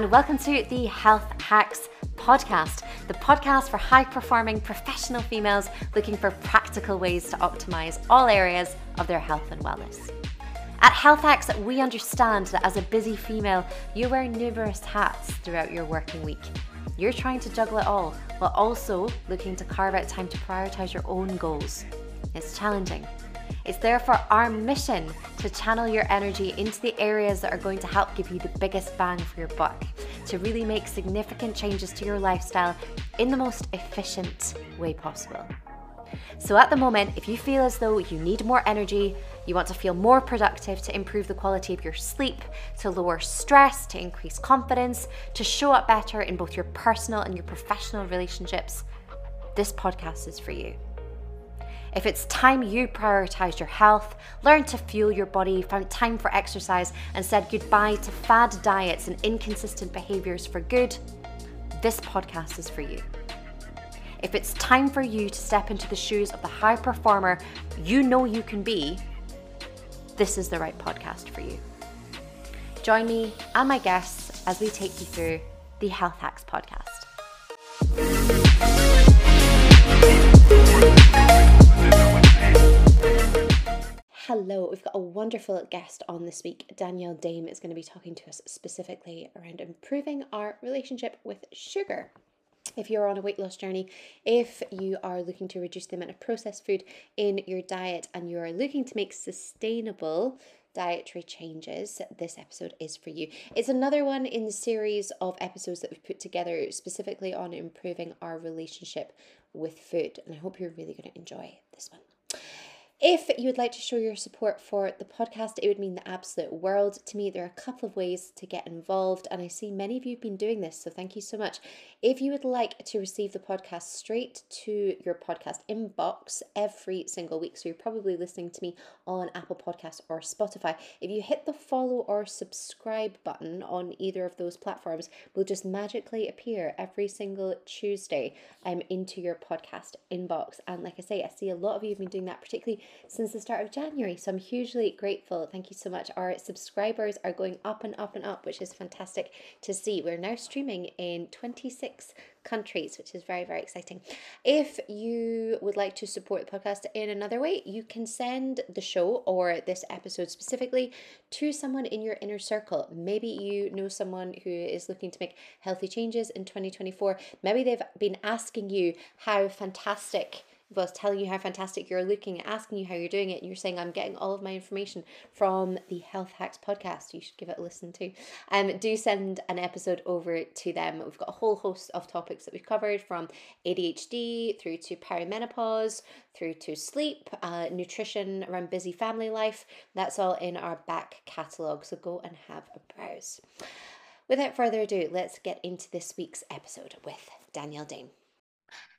And welcome to the Health Hacks Podcast, the podcast for high performing professional females looking for practical ways to optimize all areas of their health and wellness. At Health Hacks, we understand that as a busy female, you wear numerous hats throughout your working week. You're trying to juggle it all while also looking to carve out time to prioritize your own goals. It's challenging. It's therefore our mission to channel your energy into the areas that are going to help give you the biggest bang for your buck, to really make significant changes to your lifestyle in the most efficient way possible. So, at the moment, if you feel as though you need more energy, you want to feel more productive to improve the quality of your sleep, to lower stress, to increase confidence, to show up better in both your personal and your professional relationships, this podcast is for you. If it's time you prioritize your health, learn to fuel your body, found time for exercise, and said goodbye to fad diets and inconsistent behaviors for good, this podcast is for you. If it's time for you to step into the shoes of the high performer you know you can be, this is the right podcast for you. Join me and my guests as we take you through the Health Hacks podcast. Hello, we've got a wonderful guest on this week. Danielle Daem is going to be talking to us specifically around improving our relationship with sugar. If you're on a weight loss journey, if you are looking to reduce the amount of processed food in your diet and you are looking to make sustainable dietary changes, this episode is for you. It's another one in the series of episodes that we've put together specifically on improving our relationship with food, and I hope you're really going to enjoy this one. If you would like to show your support for the podcast, it would mean the absolute world to me. There are a couple of ways to get involved, and I see many of you have been doing this, so thank you so much. If you would like to receive the podcast straight to your podcast inbox every single week, so you're probably listening to me on Apple Podcasts or Spotify, if you hit the follow or subscribe button on either of those platforms, will just magically appear every single Tuesday um, into your podcast inbox. And like I say, I see a lot of you have been doing that, particularly since the start of January. So I'm hugely grateful. Thank you so much. Our subscribers are going up and up and up, which is fantastic to see. We're now streaming in 26 countries, which is very, very exciting. If you would like to support the podcast in another way, you can send the show or this episode specifically to someone in your inner circle. Maybe you know someone who is looking to make healthy changes in 2024. Maybe they've been asking you how fantastic was telling you how fantastic you're looking, asking you how you're doing it, and you're saying, I'm getting all of my information from the Health Hacks podcast. You should give it a listen to. Um, do send an episode over to them. We've got a whole host of topics that we've covered from ADHD through to perimenopause, through to sleep, uh, nutrition around busy family life. That's all in our back catalogue. So go and have a browse. Without further ado, let's get into this week's episode with Danielle Daem.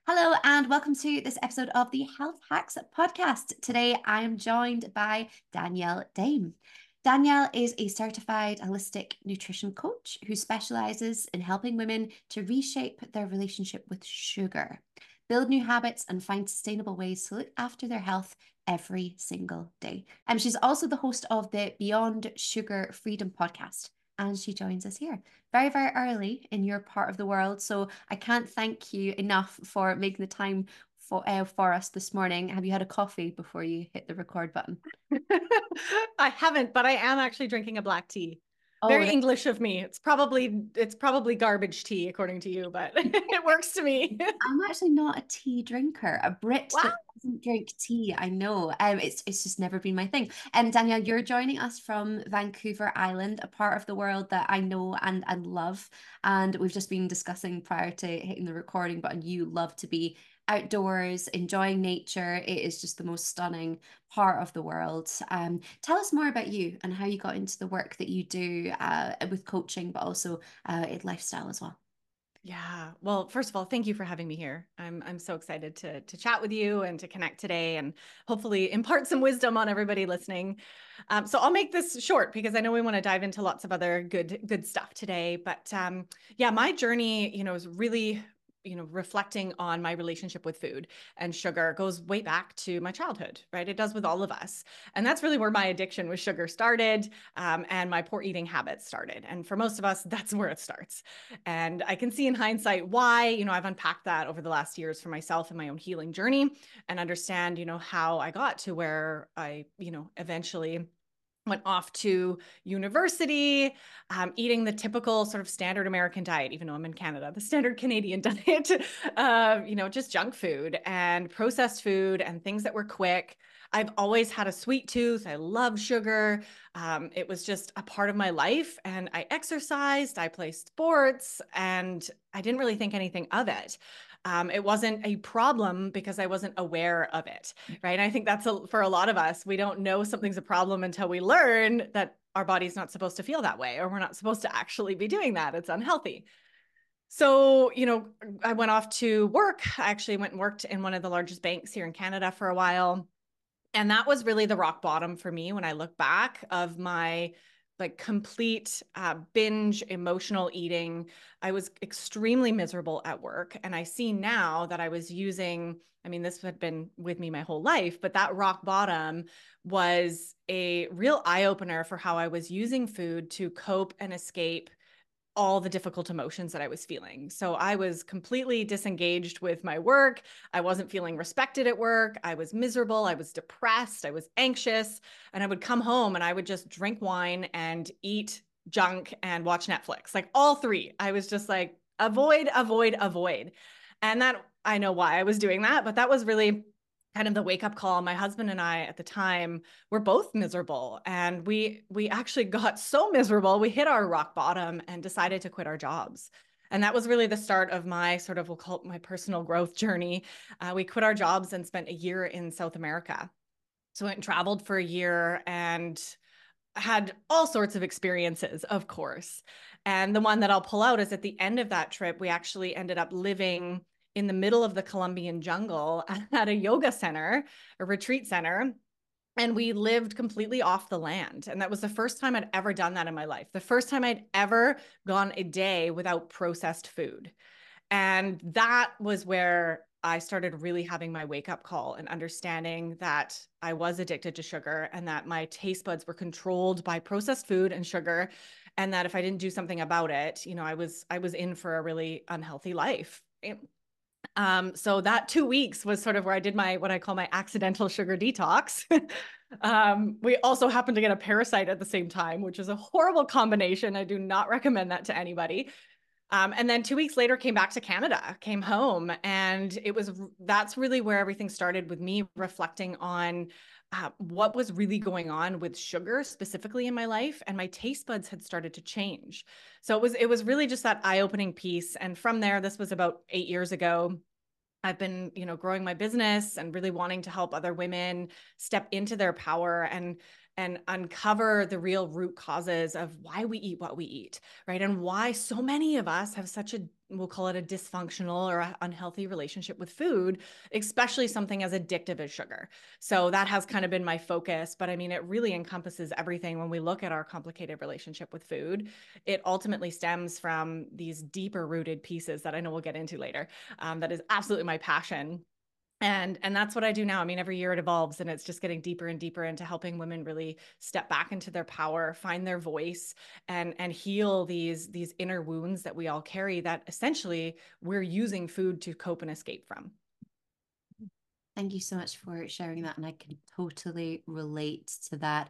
Hello, and welcome to this episode of the Health Hacks podcast. Today, I am joined by Danielle Daem. Danielle is a certified holistic nutrition coach who specializes in helping women to reshape their relationship with sugar, build new habits, and find sustainable ways to look after their health every single day. And she's also the host of the Beyond Sugar Freedom podcast and she joins us here very, very early in your part of the world. So I can't thank you enough for making the time for uh, for us this morning. Have you had a coffee before you hit the record button? I haven't, but I am actually drinking a black tea. Oh, Very English of me. It's probably it's probably garbage tea according to you, but it works to me. I'm actually not a tea drinker. A Brit wow. that doesn't drink tea. I know. Um, it's it's just never been my thing. And um, Danielle, you're joining us from Vancouver Island, a part of the world that I know and and love. And we've just been discussing prior to hitting the recording button. You love to be outdoors, enjoying nature. It is just the most stunning part of the world. Um, tell us more about you and how you got into the work that you do uh, with coaching, but also uh, in lifestyle as well. Yeah. Well, first of all, thank you for having me here. I'm I'm so excited to to chat with you and to connect today and hopefully impart some wisdom on everybody listening. Um, so I'll make this short because I know we want to dive into lots of other good good stuff today. But um, yeah, my journey, you know, is really you know, reflecting on my relationship with food and sugar goes way back to my childhood, right? It does with all of us. And that's really where my addiction with sugar started um, and my poor eating habits started. And for most of us, that's where it starts. And I can see in hindsight why, you know, I've unpacked that over the last years for myself in my own healing journey and understand, you know, how I got to where I, you know, eventually went off to university, um, eating the typical sort of standard American diet, even though I'm in Canada, the standard Canadian diet, uh, you know, just junk food and processed food and things that were quick. I've always had a sweet tooth. I love sugar. Um, it was just a part of my life. And I exercised, I played sports, and I didn't really think anything of it um, it wasn't a problem because I wasn't aware of it. Right. And I think that's a, for a lot of us, we don't know something's a problem until we learn that our body's not supposed to feel that way or we're not supposed to actually be doing that. It's unhealthy. So, you know, I went off to work. I actually went and worked in one of the largest banks here in Canada for a while. And that was really the rock bottom for me when I look back of my like complete uh, binge emotional eating. I was extremely miserable at work. And I see now that I was using, I mean, this had been with me my whole life, but that rock bottom was a real eye opener for how I was using food to cope and escape all the difficult emotions that I was feeling. So I was completely disengaged with my work. I wasn't feeling respected at work. I was miserable. I was depressed. I was anxious. And I would come home and I would just drink wine and eat junk and watch Netflix, like all three. I was just like, avoid, avoid, avoid. And that I know why I was doing that, but that was really kind of the wake up call my husband and i at the time were both miserable and we we actually got so miserable we hit our rock bottom and decided to quit our jobs. And that was really the start of my sort of we'll call it my personal growth journey. Uh, we quit our jobs and spent a year in south america. So went and traveled for a year and had all sorts of experiences of course. And the one that i'll pull out is at the end of that trip we actually ended up living in the middle of the Colombian jungle at a yoga center, a retreat center. And we lived completely off the land. And that was the first time I'd ever done that in my life. The first time I'd ever gone a day without processed food. And that was where I started really having my wake up call and understanding that I was addicted to sugar and that my taste buds were controlled by processed food and sugar and that if I didn't do something about it, you know, I was I was in for a really unhealthy life. Um, so that two weeks was sort of where I did my what I call my accidental sugar detox. um, we also happened to get a parasite at the same time, which is a horrible combination. I do not recommend that to anybody. Um, and then two weeks later, came back to Canada, came home, and it was that's really where everything started with me reflecting on uh, what was really going on with sugar specifically in my life, and my taste buds had started to change. So it was it was really just that eye opening piece. And from there, this was about eight years ago. I've been, you know, growing my business and really wanting to help other women step into their power and and uncover the real root causes of why we eat what we eat, right? And why so many of us have such a we'll call it a dysfunctional or unhealthy relationship with food, especially something as addictive as sugar. So that has kind of been my focus. But I mean, it really encompasses everything when we look at our complicated relationship with food. It ultimately stems from these deeper rooted pieces that I know we'll get into later. Um, that is absolutely my passion and and that's what i do now. I mean every year it evolves and it's just getting deeper and deeper into helping women really step back into their power find their voice and and heal these these inner wounds that we all carry that essentially we're using food to cope and escape from. Thank you so much for sharing that and i can totally relate to that.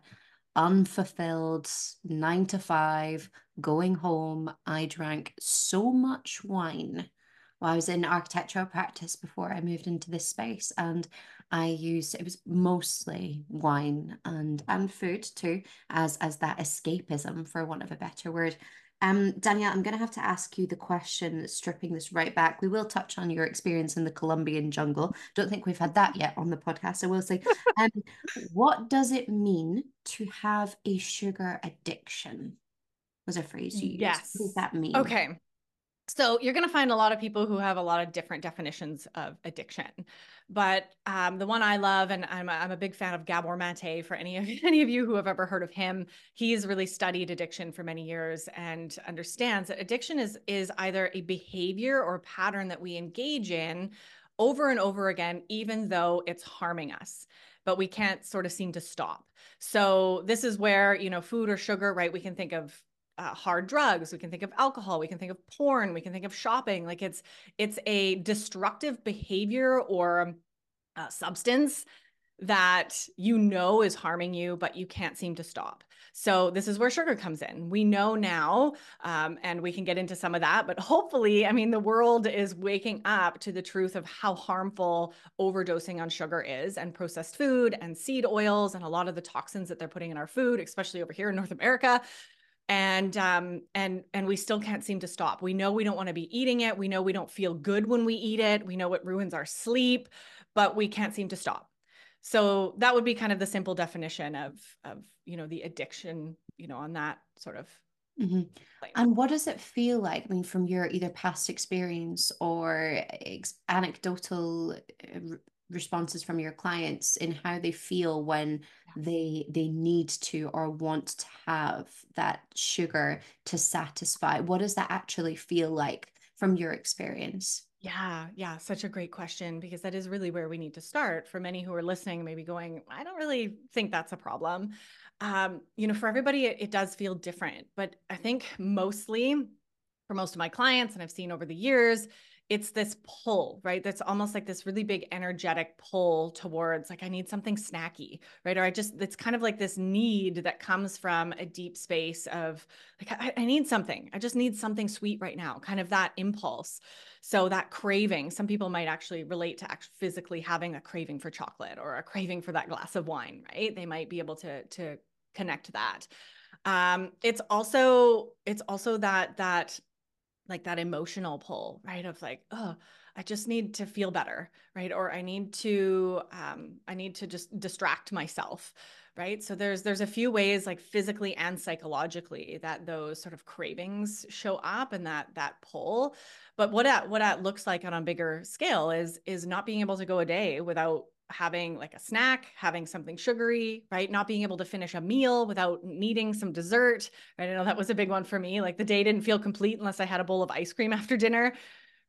Unfulfilled nine to five going home i drank so much wine well, I was in architectural practice before I moved into this space, and I used it was mostly wine and and food too as as that escapism, for want of a better word. Um, Danielle, I'm going to have to ask you the question, stripping this right back. We will touch on your experience in the Colombian jungle. Don't think we've had that yet on the podcast. I will say, um, what does it mean to have a sugar addiction? Was a phrase you used. Yes. What does that mean? Okay. So you're going to find a lot of people who have a lot of different definitions of addiction, but um, the one I love, and I'm a, I'm a big fan of Gabor Mate. For any of any of you who have ever heard of him, he's really studied addiction for many years and understands that addiction is is either a behavior or a pattern that we engage in over and over again, even though it's harming us but we can't sort of seem to stop. So this is where, you know, food or sugar, right? We can think of uh, hard drugs we can think of alcohol we can think of porn we can think of shopping like it's it's a destructive behavior or uh, substance that you know is harming you but you can't seem to stop. So this is where sugar comes in. We know now um, and we can get into some of that but hopefully i mean the world is waking up to the truth of how harmful overdosing on sugar is and processed food and seed oils and a lot of the toxins that they're putting in our food especially over here in north america and um and and we still can't seem to stop. We know we don't want to be eating it. We know we don't feel good when we eat it. We know it ruins our sleep but we can't seem to stop. So that would be kind of the simple definition of of you know the addiction you know on that sort of mm-hmm. and what does it feel like i mean from your either past experience or ex- anecdotal uh, responses from your clients in how they feel when they they need to or want to have that sugar to satisfy what does that actually feel like from your experience yeah, yeah, such a great question because that is really where we need to start. For many who are listening, maybe going, I don't really think that's a problem. Um, you know, for everybody, it, it does feel different, but I think mostly for most of my clients, and I've seen over the years, it's this pull, right? That's almost like this really big energetic pull towards like, I need something snacky, right? Or I just, it's kind of like this need that comes from a deep space of like, I, I need something. I just need something sweet right now, kind of that impulse. So that craving, some people might actually relate to actually physically having a craving for chocolate or a craving for that glass of wine, right? They might be able to, to connect that. Um, it's also, it's also that, that like that emotional pull, right? Of like, oh, I just need to feel better, right? Or I need to, um, I need to just distract myself, right? So there's there's a few ways, like physically and psychologically, that those sort of cravings show up and that that pull. But what that what that looks like on a bigger scale is is not being able to go a day without having like a snack, having something sugary, right? Not being able to finish a meal without needing some dessert. Right? I know that was a big one for me. Like the day didn't feel complete unless I had a bowl of ice cream after dinner,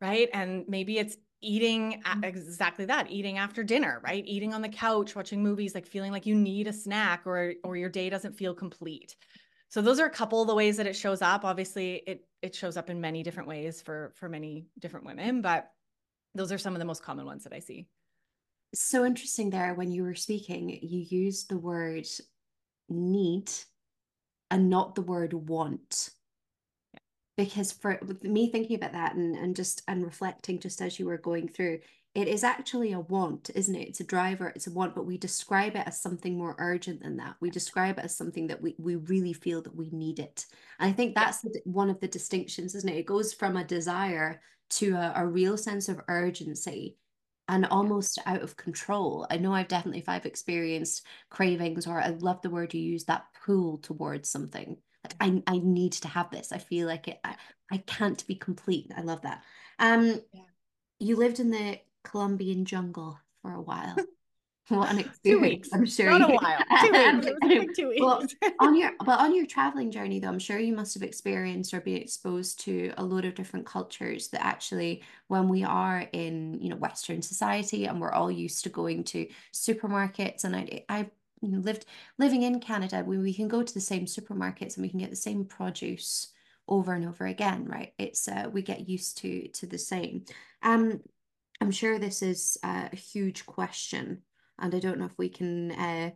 right? And maybe it's eating mm-hmm. exactly that, eating after dinner, right? Eating on the couch, watching movies, like feeling like you need a snack or or your day doesn't feel complete. So those are a couple of the ways that it shows up. Obviously, it it shows up in many different ways for for many different women, but those are some of the most common ones that I see so interesting there when you were speaking, you used the word need and not the word want. Yeah. Because for me thinking about that and, and just and reflecting just as you were going through, it is actually a want, isn't it? It's a driver, it's a want, but we describe it as something more urgent than that. We describe it as something that we, we really feel that we need it. And I think that's yeah. one of the distinctions, isn't it? It goes from a desire to a, a real sense of urgency and almost out of control. I know I've definitely, if I've experienced cravings, or I love the word you use, that pull towards something. Like I, I need to have this. I feel like it. I, I can't be complete. I love that. Um, yeah. you lived in the Colombian jungle for a while. What an experience! I'm sure. Not you, a while. Two weeks. two weeks. Well, on your but on your traveling journey, though, I'm sure you must have experienced or been exposed to a load of different cultures. That actually, when we are in you know Western society and we're all used to going to supermarkets, and I I you know, lived living in Canada, we we can go to the same supermarkets and we can get the same produce over and over again, right? It's uh, we get used to to the same. Um, I'm sure this is a huge question and I don't know if we can uh,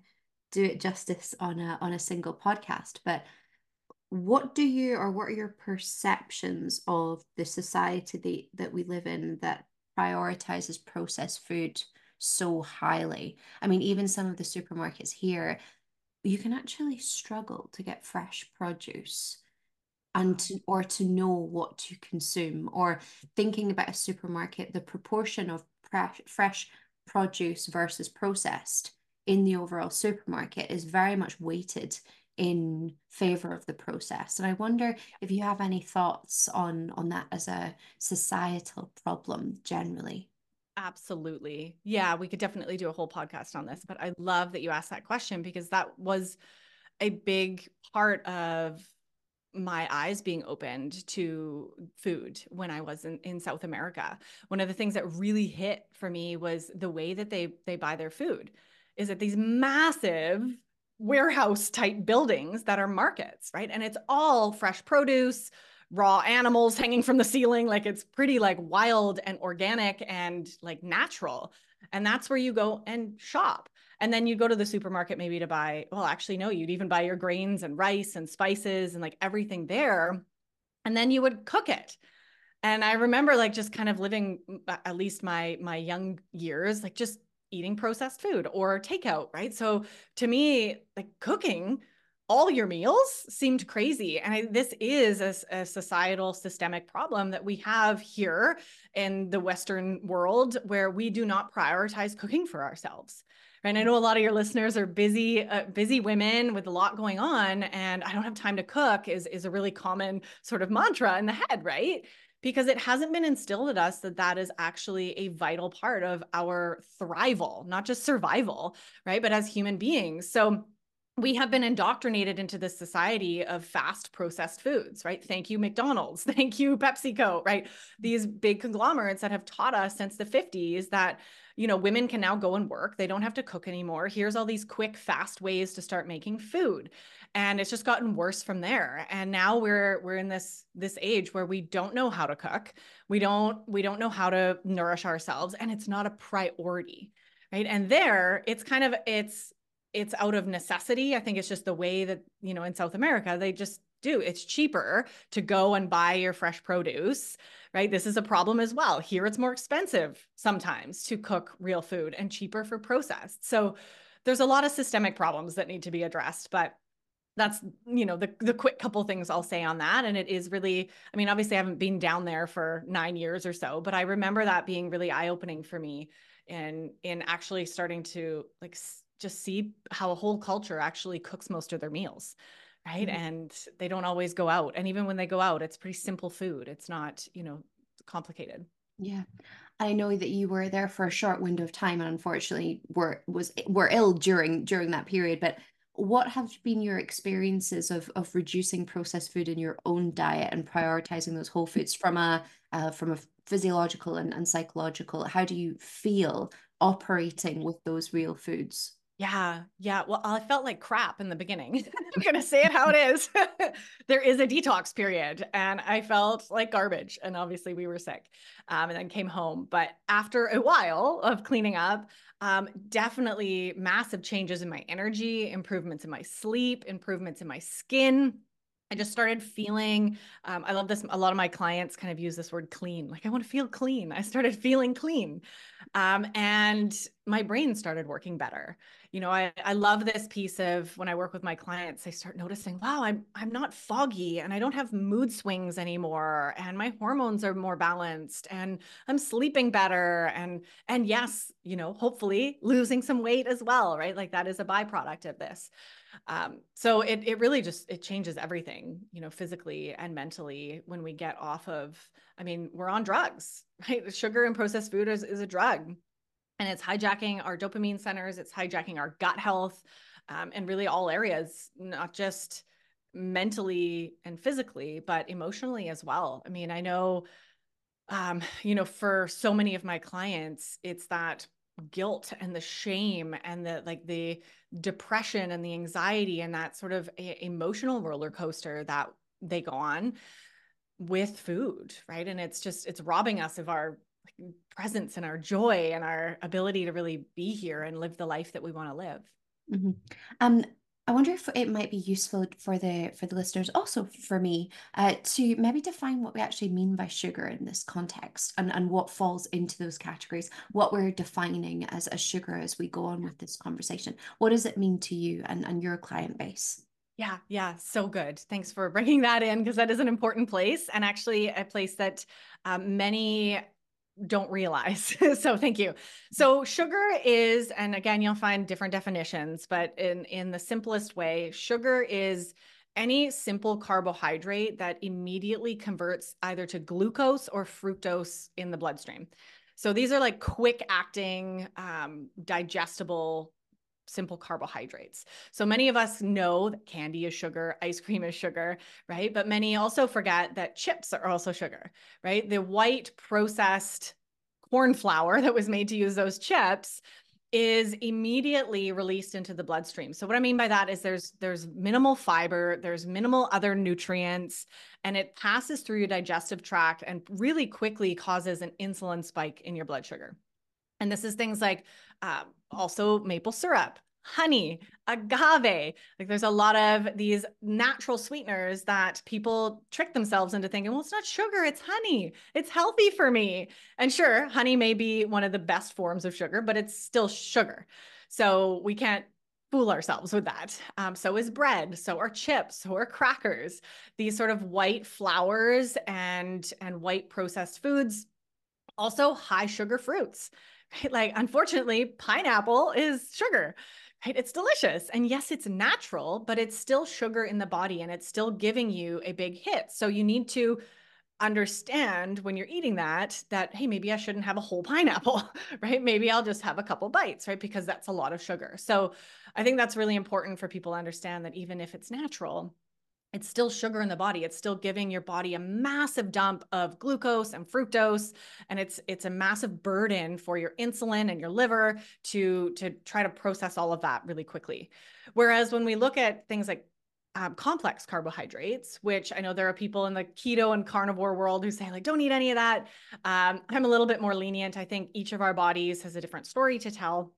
do it justice on a on a single podcast. But what do you or what are your perceptions of the society that, that we live in that prioritizes processed food so highly? I mean, even some of the supermarkets here, you can actually struggle to get fresh produce and to, or to know what to consume or thinking about a supermarket the proportion of fresh, fresh produce versus processed in the overall supermarket is very much weighted in favor of the process. And I wonder if you have any thoughts on on that as a societal problem generally. Absolutely. Yeah, we could definitely do a whole podcast on this, but I love that you asked that question because that was a big part of my eyes being opened to food when I was in, in South America. One of the things that really hit for me was the way that they they buy their food is that these massive warehouse type buildings that are markets, right? And it's all fresh produce, raw animals hanging from the ceiling. Like it's pretty like wild and organic and like natural. And that's where you go and shop. And then you go to the supermarket maybe to buy, well, actually, no, you'd even buy your grains and rice and spices and like everything there. And then you would cook it. And I remember like just kind of living at least my my young years, like just eating processed food or takeout, right? So to me, like cooking all your meals seemed crazy. And I, this is a, a, societal systemic problem that we have here in the Western world where we do not prioritize cooking for ourselves. Right. I know a lot of your listeners are busy, uh, busy women with a lot going on, and I don't have time to cook is, is a really common sort of mantra in the head, right? Because it hasn't been instilled in us that that is actually a vital part of our thrival, not just survival, right? But as human beings. So we have been indoctrinated into this society of fast processed foods, right? Thank you, McDonald's. Thank you, PepsiCo, right? These big conglomerates that have taught us since the 50s that, you know, women can now go and work. They don't have to cook anymore. Here's all these quick, fast ways to start making food. And it's just gotten worse from there. And now we're we're in this this age where we don't know how to cook. We don't we don't know how to nourish ourselves and it's not a priority. Right. And there it's kind of it's it's out of necessity. I think it's just the way that, you know, in South America, they just do. It's cheaper to go and buy your fresh produce, right? This is a problem as well. Here it's more expensive sometimes to cook real food and cheaper for processed. So there's a lot of systemic problems that need to be addressed, but that's you know the the quick couple things I'll say on that and it is really I mean obviously I haven't been down there for 9 years or so but I remember that being really eye opening for me and in actually starting to like just see how a whole culture actually cooks most of their meals right? Mm-hmm. and they don't always go out and even when they go out it's pretty simple food. It's not you know complicated. Yeah. I know that you were there for a short window of time and unfortunately were was were ill during during that period but what have been your experiences of of reducing processed food in your own diet and prioritizing those whole foods from a uh, from a physiological and, and psychological? How do you feel operating with those real foods yeah, yeah. Well, I felt like crap in the beginning. I'm going to say it how it is. there is a detox period, and I felt like garbage. And obviously, we were sick um, and then came home. But after a while of cleaning up, um, definitely massive changes in my energy, improvements in my sleep, improvements in my skin. I just started feeling, um, I love this. A lot of my clients kind of use this word clean. Like, I want to feel clean. I started feeling clean. Um, and my brain started working better. You know, I, I love this piece of when I work with my clients, I start noticing, wow, I'm I'm not foggy and I don't have mood swings anymore. And my hormones are more balanced and I'm sleeping better. And and yes, you know, hopefully losing some weight as well, right? Like that is a byproduct of this. Um, so it it really just it changes everything, you know, physically and mentally when we get off of. I mean, we're on drugs, right? Sugar and processed food is, is a drug, and it's hijacking our dopamine centers. It's hijacking our gut health, um, and really all areas, not just mentally and physically, but emotionally as well. I mean, I know, um, you know, for so many of my clients, it's that guilt and the shame and the like the depression and the anxiety and that sort of a, emotional roller coaster that they go on with food right and it's just it's robbing us of our presence and our joy and our ability to really be here and live the life that we want to live mm-hmm. um I wonder if it might be useful for the for the listeners, also for me, uh, to maybe define what we actually mean by sugar in this context and, and what falls into those categories, what we're defining as a sugar as we go on with this conversation. What does it mean to you and, and your client base? Yeah, yeah, so good. Thanks for bringing that in because that is an important place and actually a place that um, many don't realize. so thank you. So sugar is, and again, you'll find different definitions, but in, in the simplest way, sugar is any simple carbohydrate that immediately converts either to glucose or fructose in the bloodstream. So these are like quick acting, um, digestible simple carbohydrates. So many of us know that candy is sugar, ice cream is sugar, right? But many also forget that chips are also sugar, right? The white processed corn flour that was made to use those chips is immediately released into the bloodstream. So what I mean by that is there's there's minimal fiber, there's minimal other nutrients and it passes through your digestive tract and really quickly causes an insulin spike in your blood sugar. And this is things like uh, also maple syrup, honey, agave. Like there's a lot of these natural sweeteners that people trick themselves into thinking, well, it's not sugar, it's honey. It's healthy for me. And sure, honey may be one of the best forms of sugar, but it's still sugar. So we can't fool ourselves with that. Um, so is bread, so are chips, so are crackers. These sort of white flours and and white processed foods, also high sugar fruits right? Like, unfortunately, pineapple is sugar, right? It's delicious. And yes, it's natural, but it's still sugar in the body and it's still giving you a big hit. So you need to understand when you're eating that that hey maybe i shouldn't have a whole pineapple right maybe i'll just have a couple bites right because that's a lot of sugar so i think that's really important for people to understand that even if it's natural it's still sugar in the body it's still giving your body a massive dump of glucose and fructose and it's it's a massive burden for your insulin and your liver to to try to process all of that really quickly whereas when we look at things like um, complex carbohydrates, which I know there are people in the keto and carnivore world who say, like, don't eat any of that. Um, I'm a little bit more lenient. I think each of our bodies has a different story to tell.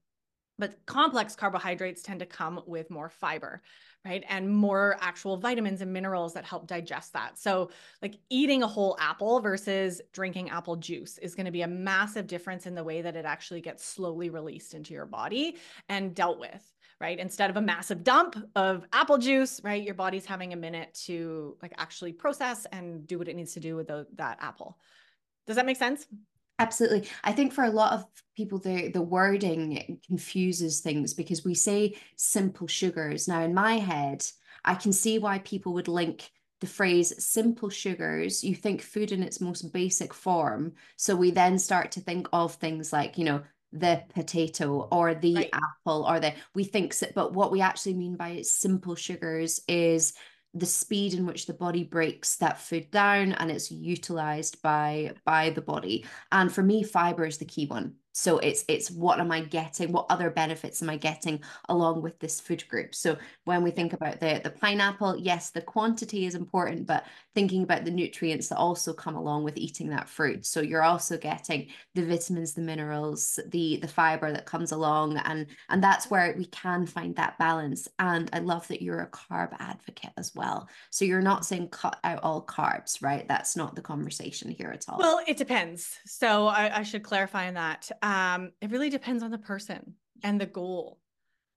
But complex carbohydrates tend to come with more fiber right? And more actual vitamins and minerals that help digest that. So, like eating a whole apple versus drinking apple juice is going to be a massive difference in the way that it actually gets slowly released into your body and dealt with. Right. Instead of a massive dump of apple juice, right? Your body's having a minute to like actually process and do what it needs to do with the, that apple. Does that make sense? Absolutely. I think for a lot of people, the, the wording confuses things because we say simple sugars. Now, in my head, I can see why people would link the phrase simple sugars. You think food in its most basic form. So we then start to think of things like, you know, the potato or the right. apple or the, we think, but what we actually mean by simple sugars is the speed in which the body breaks that food down and it's utilized by by the body. And for me fiber is the key one so it's it's what am i getting? What other benefits am i getting along with this food group? So when we think about the the pineapple yes the quantity is important but thinking about the nutrients that also come along with eating that fruit. So you're also getting the vitamins the minerals the the fiber that comes along and and that's where we can find that balance. And i love that you're a carb advocate as well. So you're not saying cut out all carbs right? That's not the conversation here at all. Well it depends. So i, I should clarify on that. um, Um, it really depends on the person and the goal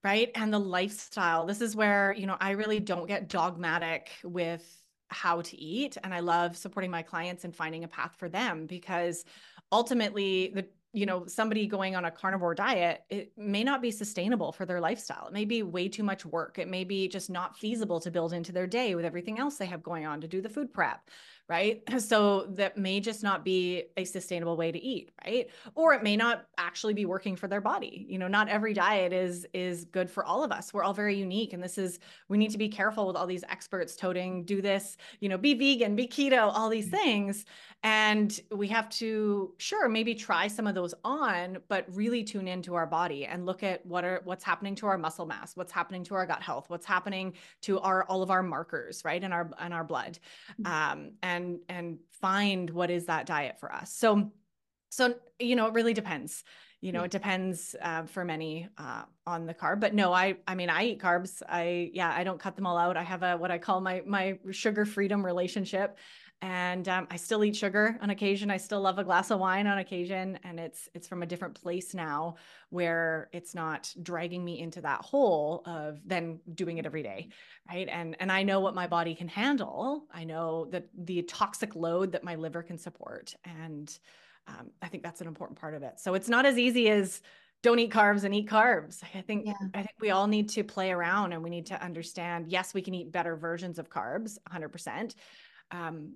right? And the lifestyle. This is where you know i really don't get dogmatic with how to eat. And i love supporting my clients and finding a path for them because ultimately the you know somebody going on a carnivore diet it may not be sustainable for their lifestyle. It may be way too much work. It may be just not feasible to build into their day with everything else they have going on to do the food prep right? So that may just not be a sustainable way to eat, right? Or it may not actually be working for their body. You know, not every diet is is good for all of us. We're all very unique and this is we need to be careful with all these experts toting do this, you know, be vegan, be keto, all these mm-hmm. things. And we have to sure maybe try some of those on, but really tune into our body and look at what are what's happening to our muscle mass, what's happening to our gut health, what's happening to our all of our markers, right? In our in our blood. Mm-hmm. Um, and and find what is that diet for us. So so you know, it really depends. You know it depends uh, for many uh, on the carb but no i i mean i eat carbs. I yeah i don't cut them all out. I have a what i call my my sugar freedom relationship and um, I still eat sugar on occasion. I still love a glass of wine on occasion, and it's it's from a different place now, where it's not dragging me into that hole of then doing it every day, right? And and I know what my body can handle. I know that the toxic load that my liver can support, and um, I think that's an important part of it. So it's not as easy as don't eat carbs and eat carbs. I think yeah. I think we all need to play around and we need to understand. Yes, we can eat better versions of carbs, 100%. Um,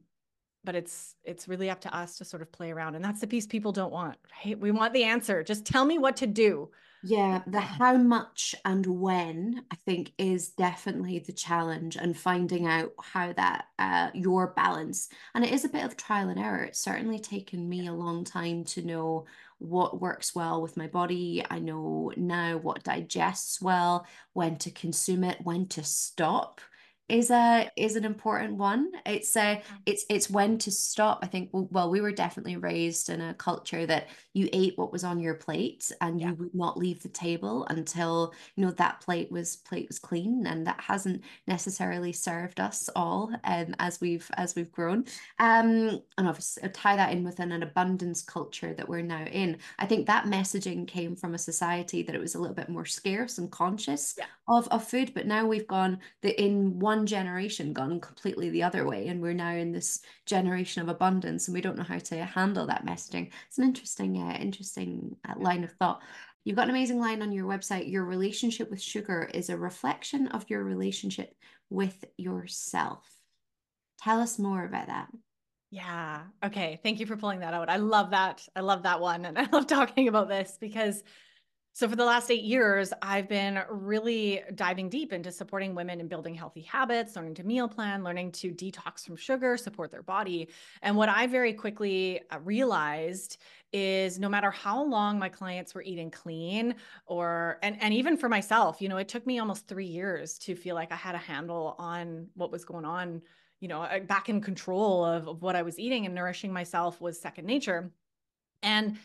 but it's it's really up to us to sort of play around, and that's the piece people don't want. Right? We want the answer. Just tell me what to do. Yeah, the how much and when I think is definitely the challenge, and finding out how that uh, your balance, and it is a bit of trial and error. It's certainly taken me a long time to know what works well with my body. I know now what digests well, when to consume it, when to stop is a is an important one. It's a it's it's when to stop. I think well we were definitely raised in a culture that you ate what was on your plate and yeah. you would not leave the table until you know that plate was plate was clean and that hasn't necessarily served us all um, as we've as we've grown. Um and obviously uh, tie that in within an abundance culture that we're now in. I think that messaging came from a society that it was a little bit more scarce and conscious yeah. of, of food but now we've gone the in one one generation gone completely the other way and we're now in this generation of abundance and we don't know how to handle that messaging it's an interesting uh, interesting uh, line of thought you've got an amazing line on your website your relationship with sugar is a reflection of your relationship with yourself tell us more about that yeah. Okay. Thank you for pulling that out. I love that. I love that one. And I love talking about this because so, for the last eight years, I've been really diving deep into supporting women and building healthy habits, learning to meal plan, learning to detox from sugar, support their body. And what I very quickly uh, realized is no matter how long my clients were eating clean or and and even for myself you know it took me almost 3 years to feel like I had a handle on what was going on you know uh, back in control of, of what I was eating and nourishing myself was second nature and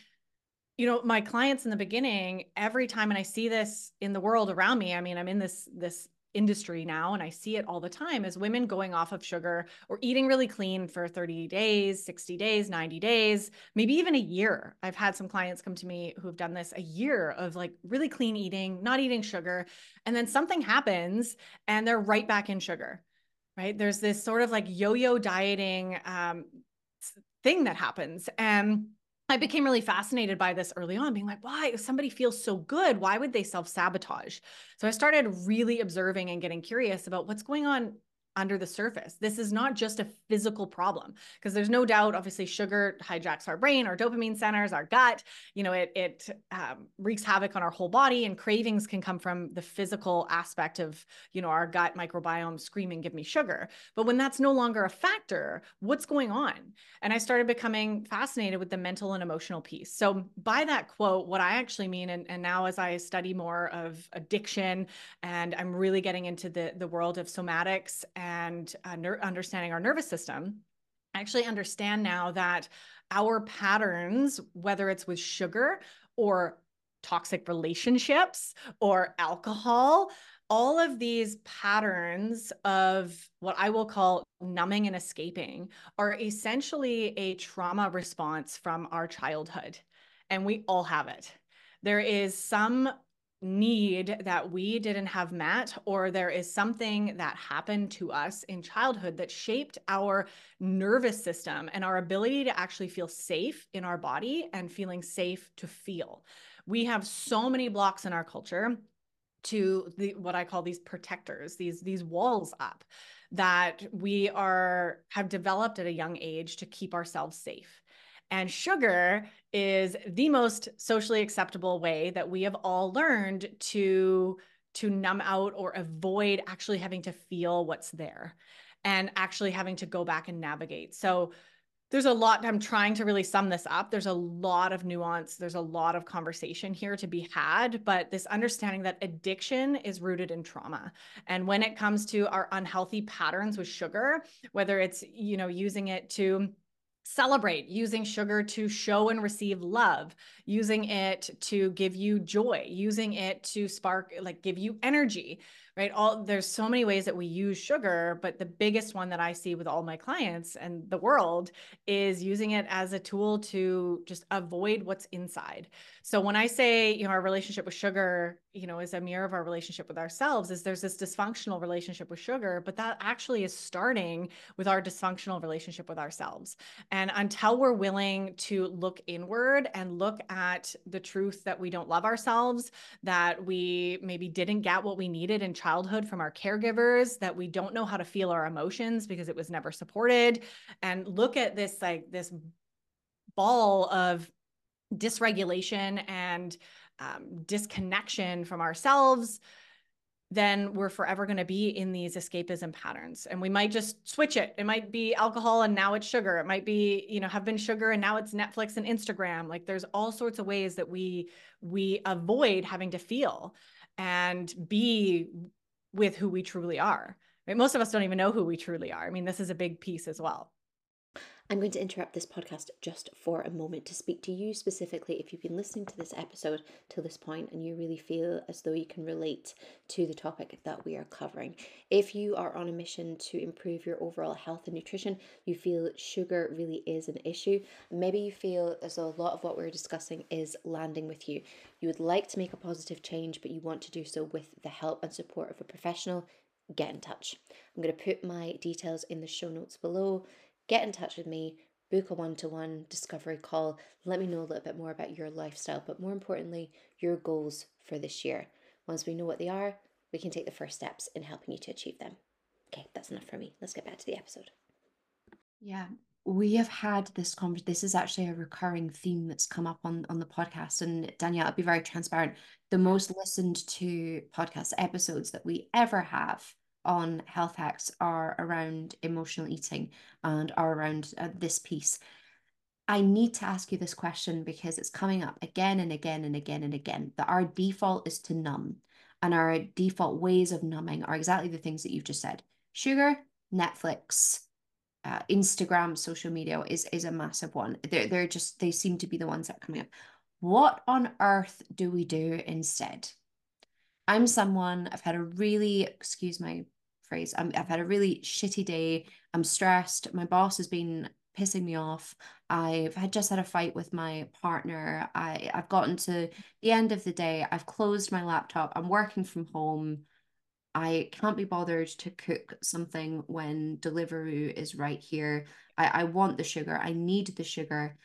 you know my clients in the beginning every time and i see this in the world around me i mean i'm in this this industry now and i see it all the time as women going off of sugar or eating really clean for 30 days 60 days 90 days maybe even a year. I've had some clients come to me who've done this a year of like really clean eating not eating sugar and then something happens and they're right back in sugar right? There's this sort of like yo-yo dieting um, thing that happens and I became really fascinated by this early on, being like, why, if somebody feels so good, why would they self sabotage? So I started really observing and getting curious about what's going on under the surface. This is not just a physical problem because there's no doubt, obviously, sugar hijacks our brain, our dopamine centers, our gut. You know, it it um, wreaks havoc on our whole body, and cravings can come from the physical aspect of you know our gut microbiome screaming, "Give me sugar." But when that's no longer a factor, what's going on? And I started becoming fascinated with the mental and emotional piece. So by that quote, what I actually mean, and, and now as I study more of addiction, and I'm really getting into the the world of somatics and uh, ner- understanding our nervous system, I actually understand now that our patterns, whether it's with sugar or toxic relationships or alcohol, all of these patterns of what I will call numbing and escaping are essentially a trauma response from our childhood. And we all have it. There is some need that we didn't have met, or there is something that happened to us in childhood that shaped our nervous system and our ability to actually feel safe in our body and feeling safe to feel. We have so many blocks in our culture to the what I call these protectors, these these walls up that we are have developed at a young age to keep ourselves safe. And sugar is the most socially acceptable way that we have all learned to to numb out or avoid actually having to feel what's there and actually having to go back and navigate. So there's a lot i'm trying to really sum this up. There's a lot of nuance. There's a lot of conversation here to be had but this understanding that addiction is rooted in trauma. And when it comes to our unhealthy patterns with sugar whether it's you know using it to celebrate using sugar to show and receive love using it to give you joy using it to spark like give you energy right? All there's so many ways that we use sugar but the biggest one that i see with all my clients and the world is using it as a tool to just avoid what's inside. So when i say you know our relationship with sugar you know is a mirror of our relationship with ourselves is there's this dysfunctional relationship with sugar but that actually is starting with our dysfunctional relationship with ourselves. And until we're willing to look inward and look at the truth that we don't love ourselves that we maybe didn't get what we needed in childhood from our caregivers that we don't know how to feel our emotions because it was never supported. And look at this like this ball of dysregulation and um, disconnection from ourselves, then we're forever going to be in these escapism patterns. And we might just switch it. It might be alcohol and now it's sugar. It might be you know have been sugar and now it's netflix and instagram. Like there's all sorts of ways that we we avoid having to feel and be with who we truly are right? Most of us don't even know who we truly are. I mean this is a big piece as well I'm going to interrupt this podcast just for a moment to speak to you specifically if you've been listening to this episode till this point and you really feel as though you can relate to the topic that we are covering. If you are on a mission to improve your overall health and nutrition, you feel sugar really is an issue, maybe you feel as though a lot of what we're discussing is landing with you. You would like to make a positive change, but you want to do so with the help and support of a professional, get in touch. I'm going to put my details in the show notes below get in touch with me, book a one to one discovery call. Let me know a little bit more about your lifestyle, but more importantly, your goals for this year. Once we know what they are, we can take the first steps in helping you to achieve them. Okay, that's enough for me. Let's get back to the episode. Yeah, we have had this conversation. This is actually a recurring theme that's come up on on the podcast. And Danielle, I'll be very transparent. The most listened to podcast episodes that we ever have on health hacks are around emotional eating and are around uh, this piece. I need to ask you this question because it's coming up again and again and again and again that our default is to numb. And our default ways of numbing are exactly the things that you've just said sugar, Netflix, uh, Instagram, social media is, is a massive one. They're, they're just, they seem to be the ones that are coming up. What on earth do we do instead? I'm someone, I've had a really, excuse my phrase, um, i have had a really shitty day. I'm stressed. My boss has been pissing me off. I've had just had a fight with my partner. I, I've gotten to the end of the day. I've closed my laptop. I'm working from home. I can't be bothered to cook something when Deliveroo is right here. I, I want the sugar. I need the sugar.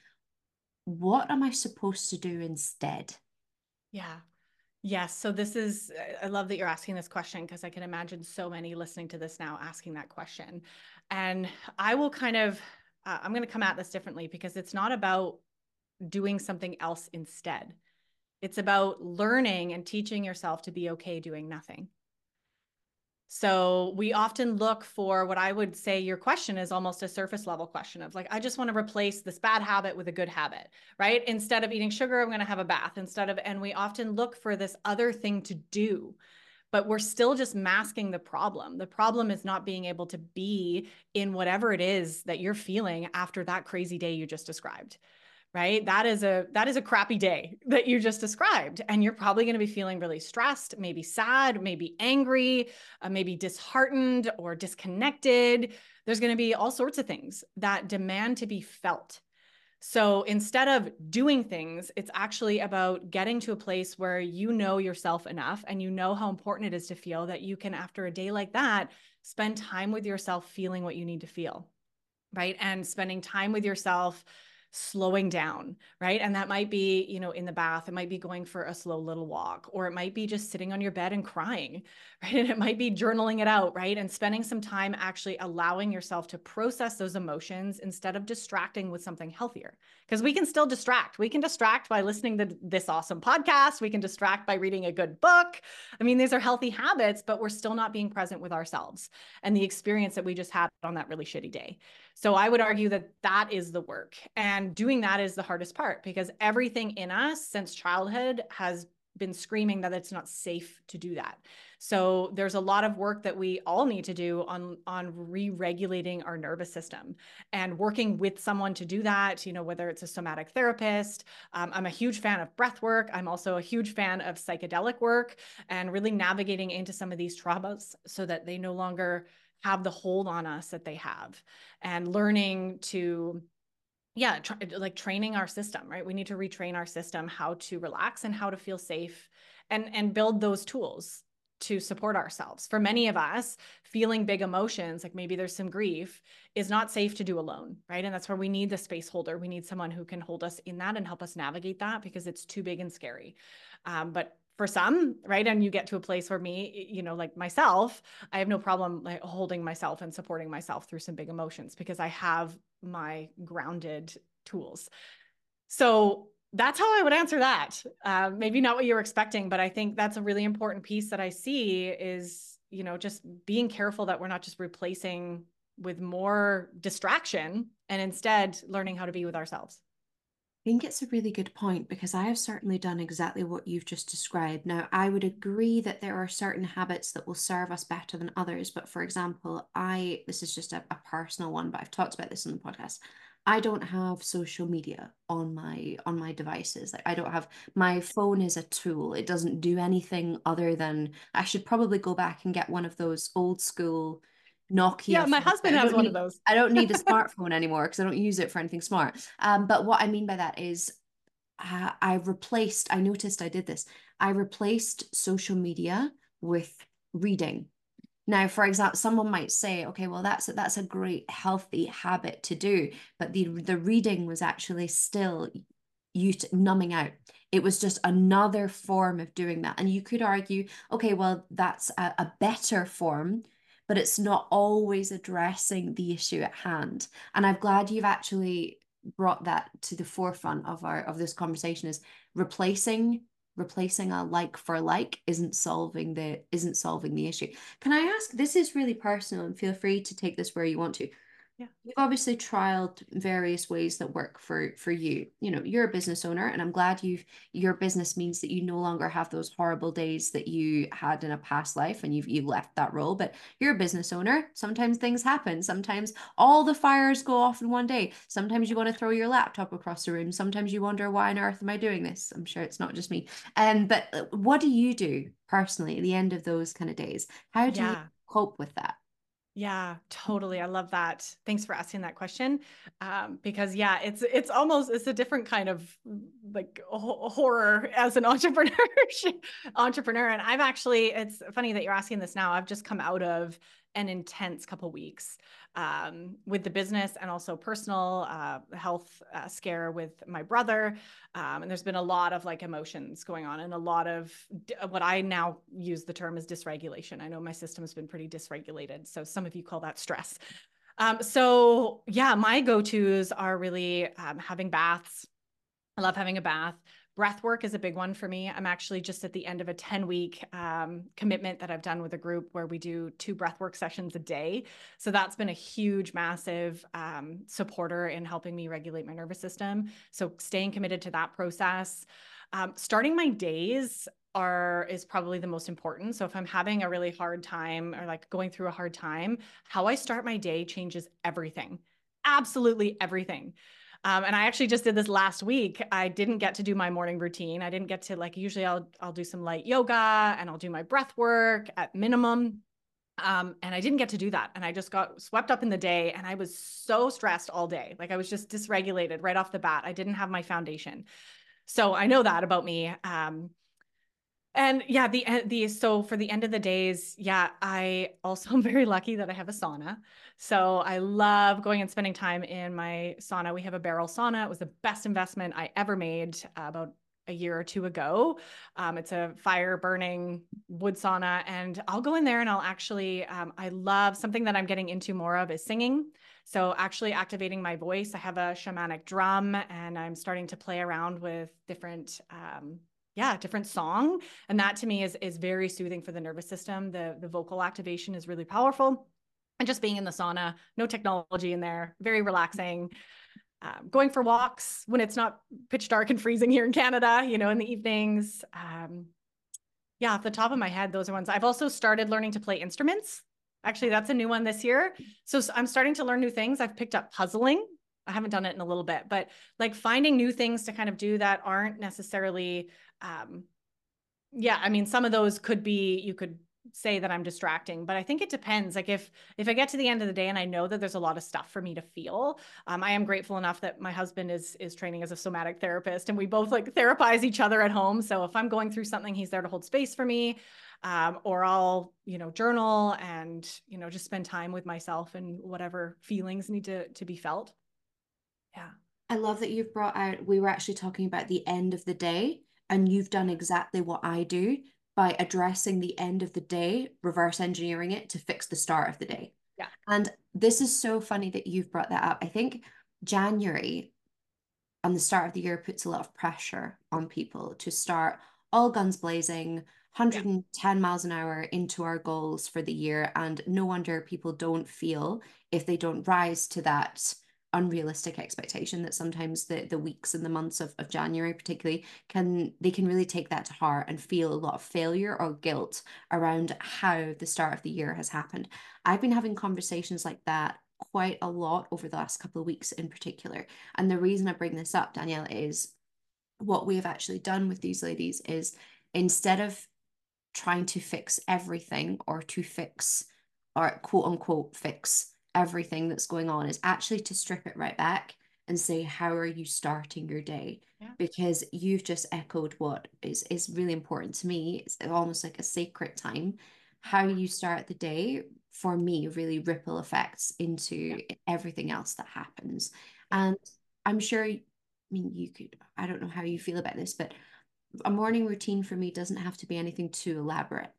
What am I supposed to do instead? Yeah. Yes. So this is, I love that you're asking this question because I can imagine so many listening to this now asking that question. And I will kind of, uh, I'm going to come at this differently because it's not about doing something else instead. It's about learning and teaching yourself to be okay doing nothing. So we often look for what I would say your question is almost a surface level question of like, I just want to replace this bad habit with a good habit, right? Instead of eating sugar, I'm going to have a bath instead of, and we often look for this other thing to do, but we're still just masking the problem. The problem is not being able to be in whatever it is that you're feeling after that crazy day you just described right? That is a that is a crappy day that you just described. And you're probably going to be feeling really stressed maybe sad maybe angry uh, maybe disheartened or disconnected. There's going to be all sorts of things that demand to be felt. So instead of doing things it's actually about getting to a place where you know yourself enough and you know how important it is to feel that you can after a day like that spend time with yourself feeling what you need to feel right? And spending time with yourself slowing down, right? And that might be, you know, in the bath, it might be going for a slow little walk, or it might be just sitting on your bed and crying, right? And it might be journaling it out, right? And spending some time actually allowing yourself to process those emotions instead of distracting with something healthier. Because we can still distract. We can distract by listening to this awesome podcast. We can distract by reading a good book. I mean, these are healthy habits, but we're still not being present with ourselves and the experience that we just had on that really shitty day. So I would argue that that is the work. And doing that is the hardest part because everything in us since childhood has been screaming that it's not safe to do that. So there's a lot of work that we all need to do on on re-regulating our nervous system and working with someone to do that. You know, whether it's a somatic therapist. Um, I'm a huge fan of breath work. I'm also a huge fan of psychedelic work and really navigating into some of these traumas so that they no longer have the hold on us that they have and learning to yeah like training our system right we need to retrain our system how to relax and how to feel safe and and build those tools to support ourselves. For many of us, feeling big emotions, like maybe there's some grief, is not safe to do alone, right? And that's where we need the space holder. We need someone who can hold us in that and help us navigate that because it's too big and scary. Um, but for some, right? And you get to a place where me, you know, like myself, I have no problem like holding myself and supporting myself through some big emotions because I have my grounded tools. So that's how I would answer that. Uh, maybe not what you were expecting, but I think that's a really important piece that I see is, you know, just being careful that we're not just replacing with more distraction and instead learning how to be with ourselves. I think it's a really good point because I have certainly done exactly what you've just described. Now, I would agree that there are certain habits that will serve us better than others. But for example, I, this is just a, a personal one, but I've talked about this on the podcast. I don't have social media on my on my devices. Like I don't have my phone is a tool. It doesn't do anything other than I should probably go back and get one of those old school Nokia. Yeah, my husband has one need, of those. I don't need a smartphone anymore because I don't use it for anything smart. Um, but what I mean by that is uh, I replaced, I noticed I did this. I replaced social media with reading. Now, for example, someone might say, okay, well, that's a, that's a great healthy habit to do, but the the reading was actually still you numbing out. It was just another form of doing that. And you could argue, okay, well, that's a, a better form but it's not always addressing the issue at hand. And I'm glad you've actually brought that to the forefront of our of this conversation is replacing replacing a like for like isn't solving the isn't solving the issue. Can I ask this is really personal and feel free to take this where you want to. Yeah. You've obviously trialed various ways that work for for you. You know, you're a business owner and I'm glad you've your business means that you no longer have those horrible days that you had in a past life and you've you left that role, but you're a business owner. Sometimes things happen. Sometimes all the fires go off in one day. Sometimes you want to throw your laptop across the room. Sometimes you wonder why on earth am I doing this? I'm sure it's not just me. Um but uh, what do you do personally at the end of those kind of days? How do yeah. you cope with that? Yeah, totally. I love that. Thanks for asking that question. Um, because yeah, it's it's almost it's a different kind of like horror as an entrepreneur entrepreneur. And I've actually it's funny that you're asking this now. I've just come out of an intense couple weeks um, with the business and also personal uh, health uh, scare with my brother. Um, and there's been a lot of like emotions going on and a lot of what I now use the term is dysregulation. I know my system has been pretty dysregulated. So some of you call that stress. Um, so yeah, my go-tos are really um, having baths. I love having a bath. Breath work is a big one for me. I'm actually just at the end of a 10 week um, commitment that I've done with a group where we do two breath work sessions a day. So that's been a huge, massive um, supporter in helping me regulate my nervous system. So staying committed to that process. Um, starting my days are is probably the most important. So if I'm having a really hard time or like going through a hard time, how I start my day changes everything. Absolutely everything. Um, and I actually just did this last week. I didn't get to do my morning routine. I didn't get to like usually I'll I'll do some light yoga and I'll do my breath work at minimum. Um, and I didn't get to do that. And I just got swept up in the day and I was so stressed all day. Like I was just dysregulated right off the bat. I didn't have my foundation. So I know that about me. Um, and yeah, the the so for the end of the days, yeah, I also am very lucky that I have a sauna. So I love going and spending time in my sauna. We have a barrel sauna. It was the best investment I ever made uh, about a year or two ago. Um, it's a fire burning wood sauna, and I'll go in there and I'll actually, um, I love something that I'm getting into more of is singing. So, actually activating my voice. I have a shamanic drum and I'm starting to play around with different um, yeah different song and that to me is is very soothing for the nervous system. The the vocal activation is really powerful and just being in the sauna no technology in there very relaxing. Um, going for walks when it's not pitch dark and freezing here in canada you know in the evenings. Um, yeah off the top of my head those are ones. I've also started learning to play instruments. Actually that's a new one this year. So i'm starting to learn new things. I've picked up puzzling. I haven't done it in a little bit, but like finding new things to kind of do that aren't necessarily um, yeah, I mean, some of those could be, you could say that I'm distracting, but I think it depends. Like if if I get to the end of the day and I know that there's a lot of stuff for me to feel, um, I am grateful enough that my husband is is training as a somatic therapist, and we both like therapize each other at home. So if I'm going through something, he's there to hold space for me, um, or I'll you know journal and you know just spend time with myself and whatever feelings need to to be felt. Yeah. I love that you've brought out, we were actually talking about the end of the day, and you've done exactly what I do by addressing the end of the day, reverse engineering it to fix the start of the day. Yeah. And this is so funny that you've brought that up. I think January and the start of the year puts a lot of pressure on people to start all guns blazing, 110 yeah. miles an hour into our goals for the year. And no wonder people don't feel if they don't rise to that unrealistic expectation that sometimes the the weeks and the months of, of January particularly can they can really take that to heart and feel a lot of failure or guilt around how the start of the year has happened. I've been having conversations like that quite a lot over the last couple of weeks in particular. And the reason I bring this up, Danielle, is what we have actually done with these ladies is instead of trying to fix everything or to fix or quote unquote fix everything that's going on is actually to strip it right back and say how are you starting your day? Yeah. because you've just echoed what is is really important to me. It's almost like a sacred time. How you start the day for me really ripple effects into yeah. everything else that happens. And i'm sure i mean you could i don't know how you feel about this but a morning routine for me doesn't have to be anything too elaborate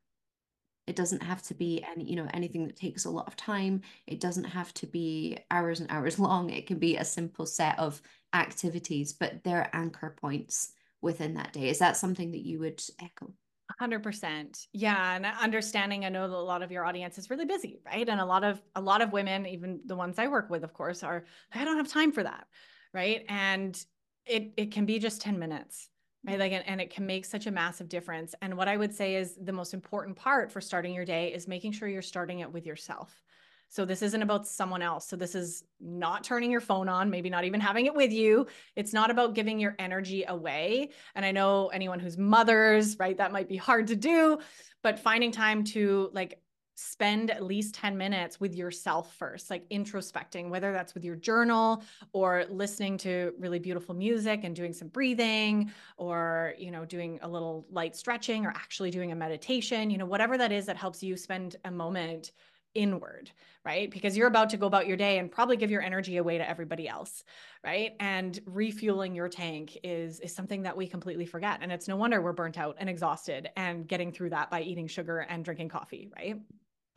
it doesn't have to be any, you know, anything that takes a lot of time. It doesn't have to be hours and hours long. It can be a simple set of activities, but they're anchor points within that day. Is that something that you would echo? 100% yeah and understanding i know that a lot of your audience is really busy right and a lot of a lot of women even the ones i work with of course are i don't have time for that right and it it can be just 10 minutes right like and, and it can make such a massive difference. And what i would say is the most important part for starting your day is making sure you're starting it with yourself. So this isn't about someone else. So this is not turning your phone on maybe not even having it with you. It's not about giving your energy away. And i know anyone who's mothers right that might be hard to do but finding time to like spend at least 10 minutes with yourself first, like introspecting, whether that's with your journal or listening to really beautiful music and doing some breathing or, you know, doing a little light stretching or actually doing a meditation, you know, whatever that is that helps you spend a moment inward, right? Because you're about to go about your day and probably give your energy away to everybody else, right? And refueling your tank is is something that we completely forget and it's no wonder we're burnt out and exhausted and getting through that by eating sugar and drinking coffee, right?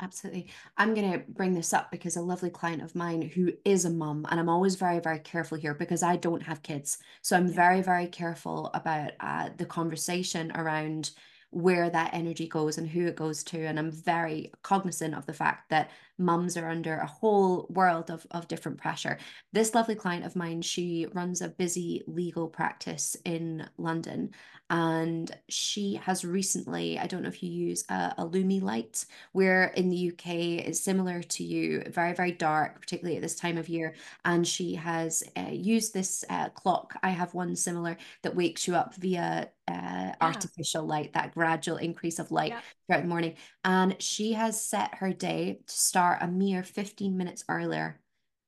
Absolutely. I'm going to bring this up because a lovely client of mine who is a mum, and I'm always very, very careful here because I don't have kids. So I'm very, very careful about uh, the conversation around where that energy goes and who it goes to. And I'm very cognizant of the fact that mums are under a whole world of, of different pressure. This lovely client of mine, she runs a busy legal practice in London. And she has recently, I don't know if you use a, a Lumie light, where in the UK is similar to you, very, very dark, particularly at this time of year. And she has uh, used this uh, clock. I have one similar that wakes you up via uh, yeah. artificial light, that gradual increase of light yeah. throughout the morning. And she has set her day to start a mere 15 minutes earlier.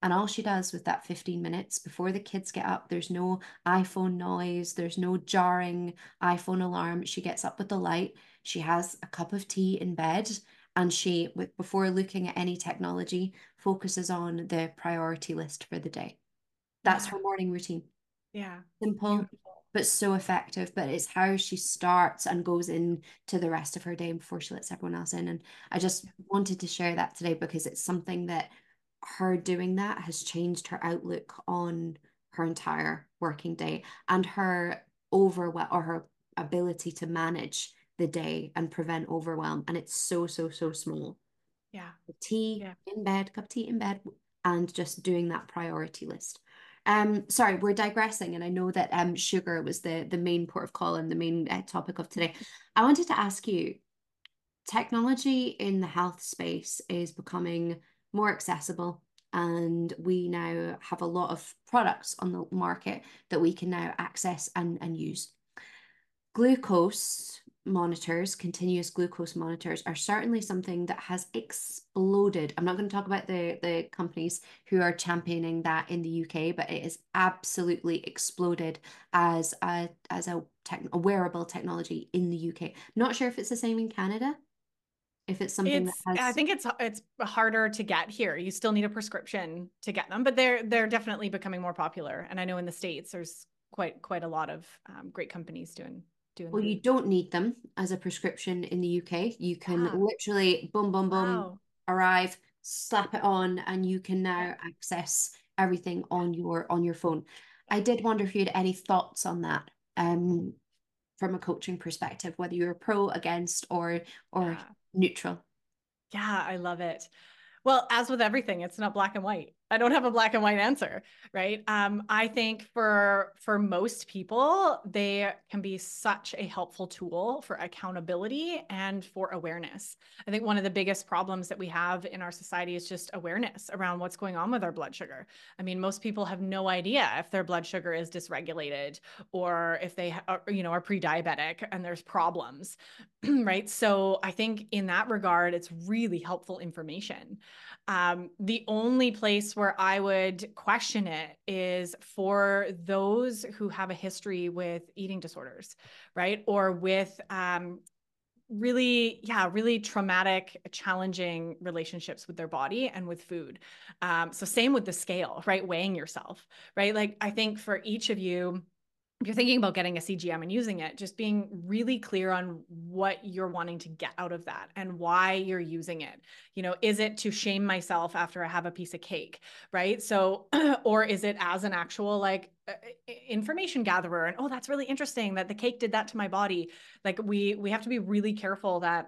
And all she does with that 15 minutes before the kids get up, there's no iPhone noise, there's no jarring iPhone alarm. She gets up with the light, she has a cup of tea in bed, and she, with before looking at any technology, focuses on the priority list for the day. That's yeah. her morning routine. Yeah. Simple. Beautiful but so effective. But it's how she starts and goes in to the rest of her day before she lets everyone else in. And I just wanted to share that today because it's something that her doing that has changed her outlook on her entire working day and her overwhelm or her ability to manage the day and prevent overwhelm. And it's so, so, so small. Yeah. Tea yeah. in bed, cup of tea in bed, and just doing that priority list. Um, sorry, we're digressing, and I know that um sugar was the the main port of call and the main uh, topic of today. I wanted to ask you, technology in the health space is becoming more accessible, and we now have a lot of products on the market that we can now access and and use. Glucose monitors, continuous glucose monitors, are certainly something that has exploded. I'm not going to talk about the, the companies who are championing that in the UK, but it has absolutely exploded as a as a, tech, a wearable technology in the UK. Not sure if it's the same in Canada. If it's something it's, that has... I think it's it's harder to get here. You still need a prescription to get them, but they're they're definitely becoming more popular. And I know in the states there's quite quite a lot of um, great companies doing doing. Well, you don't need them as a prescription in the UK. You can ah. literally boom, boom, boom, wow. arrive, slap it on, and you can now access everything on your on your phone. I did wonder if you had any thoughts on that, um, from a coaching perspective, whether you're pro, against, or or yeah. Neutral. Yeah, I love it. Well, as with everything, it's not black and white. I don't have a black and white answer, right? Um, I think for for most people, they can be such a helpful tool for accountability and for awareness. I think one of the biggest problems that we have in our society is just awareness around what's going on with our blood sugar. I mean, most people have no idea if their blood sugar is dysregulated or if they are, you know, are pre-diabetic and there's problems, right? So I think in that regard, it's really helpful information. Um, the only place where I would question it is for those who have a history with eating disorders, right? Or with um, really yeah really traumatic challenging relationships with their body and with food. Um, so same with the scale right? Weighing yourself right? Like i think for each of you if you're thinking about getting a CGM and using it, just being really clear on what you're wanting to get out of that and why you're using it. You know, is it to shame myself after I have a piece of cake, right? So, or is it as an actual like uh, information gatherer and oh, that's really interesting that the cake did that to my body. Like we we have to be really careful that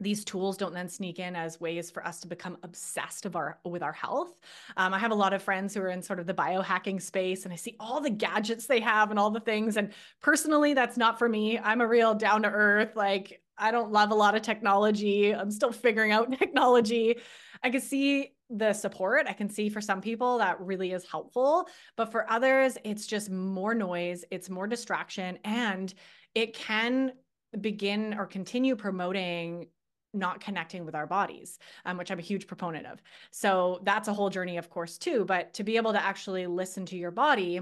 these tools don't then sneak in as ways for us to become obsessed of our with our health. Um, I have a lot of friends who are in sort of the biohacking space, and I see all the gadgets they have and all the things. And personally, that's not for me. I'm a real down to earth. Like I don't love a lot of technology. I'm still figuring out technology. I can see the support. I can see for some people that really is helpful, but for others, it's just more noise. It's more distraction, and it can begin or continue promoting not connecting with our bodies, um, which I'm a huge proponent of. So that's a whole journey, of course, too. But to be able to actually listen to your body,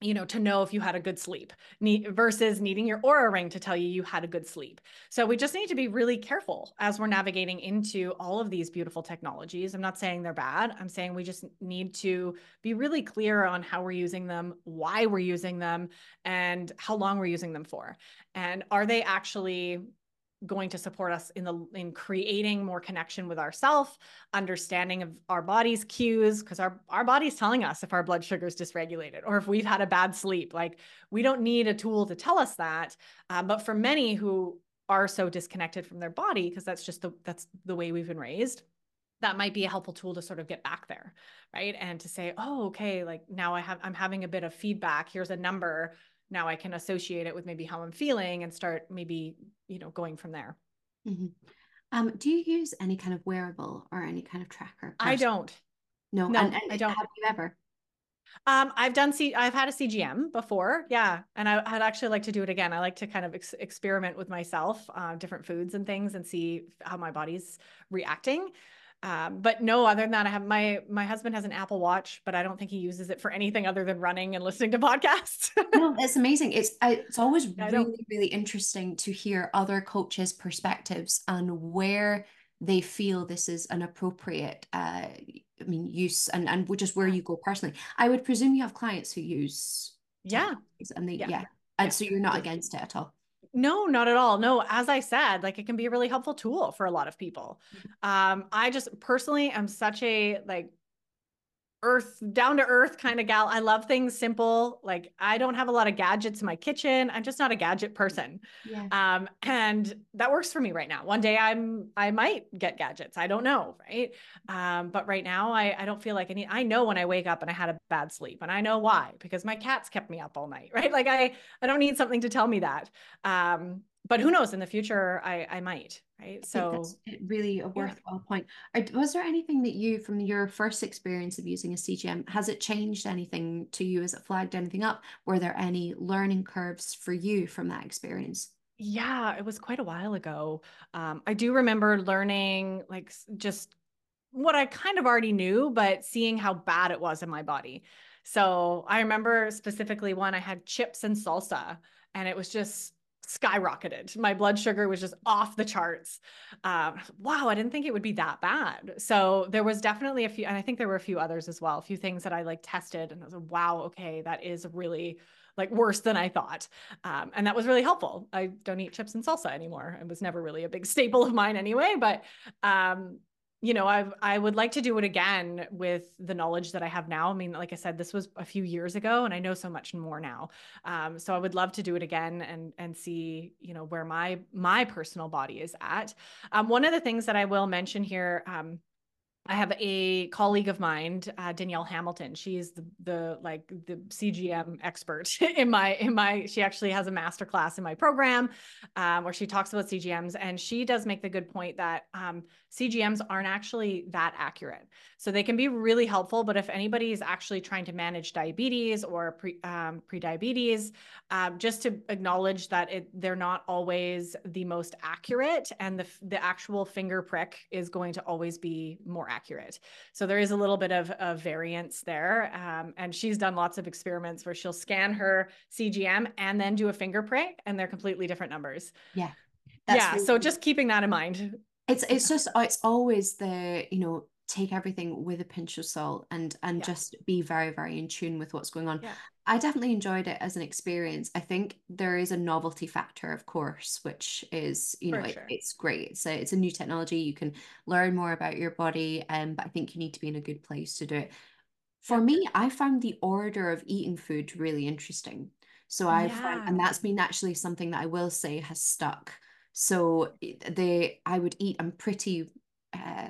you know, to know if you had a good sleep versus needing your Oura ring to tell you you had a good sleep. So we just need to be really careful as we're navigating into all of these beautiful technologies. I'm not saying they're bad. I'm saying we just need to be really clear on how we're using them, why we're using them, and how long we're using them for. And are they actually going to support us in the in creating more connection with ourself understanding of our body's cues because our our body's telling us if our blood sugar is dysregulated or if we've had a bad sleep. Like we don't need a tool to tell us that um, but for many who are so disconnected from their body because that's just the that's the way we've been raised that might be a helpful tool to sort of get back there right? And to say oh okay like now i have i'm having a bit of feedback. Here's a number now I can associate it with maybe how I'm feeling and start maybe, you know, going from there. Mm-hmm. Um, do you use any kind of wearable or any kind of tracker? I don't. No, no, and, and I don't. Have you ever? Um, I've done C. I've had a CGM before, yeah, and I, would actually like to do it again. I like to kind of ex- experiment with myself, uh, different foods and things, and see how my body's reacting. Um, but no, other than that, I have my my husband has an Apple Watch, but I don't think he uses it for anything other than running and listening to podcasts. no, it's amazing. It's it's always really really interesting to hear other coaches' perspectives and where they feel this is an appropriate uh I mean use and and just where you go personally. I would presume you have clients who use yeah and they yeah, yeah. and so you're not against it at all. No, not at all. No, as I said, like it can be a really helpful tool for a lot of people. Mm-hmm. Um, I just personally am such a like earth down to earth kind of gal. I love things simple. Like I don't have a lot of gadgets in my kitchen. I'm just not a gadget person. Yeah. Um, and that works for me right now. One day I'm I might get gadgets. I don't know, right? Um, but right now I I don't feel like I need I know when I wake up and I had a bad sleep and I know why because my cats kept me up all night, right? Like I I don't need something to tell me that. Um, but who knows in the future I I might right so really a worthwhile yeah. point was there anything that you from your first experience of using a cgm has it changed anything to you has it flagged anything up were there any learning curves for you from that experience Yeah, it was quite a while ago. Um, I do remember learning like just what I kind of already knew, but seeing how bad it was in my body. So I remember specifically when I had chips and salsa, and it was just skyrocketed. My blood sugar was just off the charts. Um, wow, I didn't think it would be that bad. So there was definitely a few, and I think there were a few others as well, a few things that I like tested, and I was like, wow, okay, that is really like worse than I thought. Um, and that was really helpful. I don't eat chips and salsa anymore. It was never really a big staple of mine anyway, but um, you know, I I would like to do it again with the knowledge that I have now. I mean, like I said, this was a few years ago, and I know so much more now. Um, so I would love to do it again and and see, you know, where my my personal body is at. Um, one of the things that I will mention here. Um, I have a colleague of mine, uh, Danielle Hamilton. She's the, the like the CGM expert in my in my. She actually has a master class in my program um, where she talks about CGMs, and she does make the good point that um, CGMs aren't actually that accurate. So they can be really helpful, but if anybody is actually trying to manage diabetes or pre um, prediabetes, um, just to acknowledge that it, they're not always the most accurate, and the the actual finger prick is going to always be more accurate. So there is a little bit of, of variance there. Um, and she's done lots of experiments where she'll scan her CGM and then do a finger prick, and they're completely different numbers. Yeah. yeah. Really so just keeping that in mind. It's it's just it's always the you know take everything with a pinch of salt and and yeah. just be very very in tune with what's going on. Yeah. i definitely enjoyed it as an experience. I think there is a novelty factor of course which is you know sure. it, it's great. So it's a new technology. You can learn more about your body um, but i think you need to be in a good place to do it. For me i found the order of eating food really interesting. So i found and that's been actually something that i will say has stuck so they i would eat i'm pretty uh,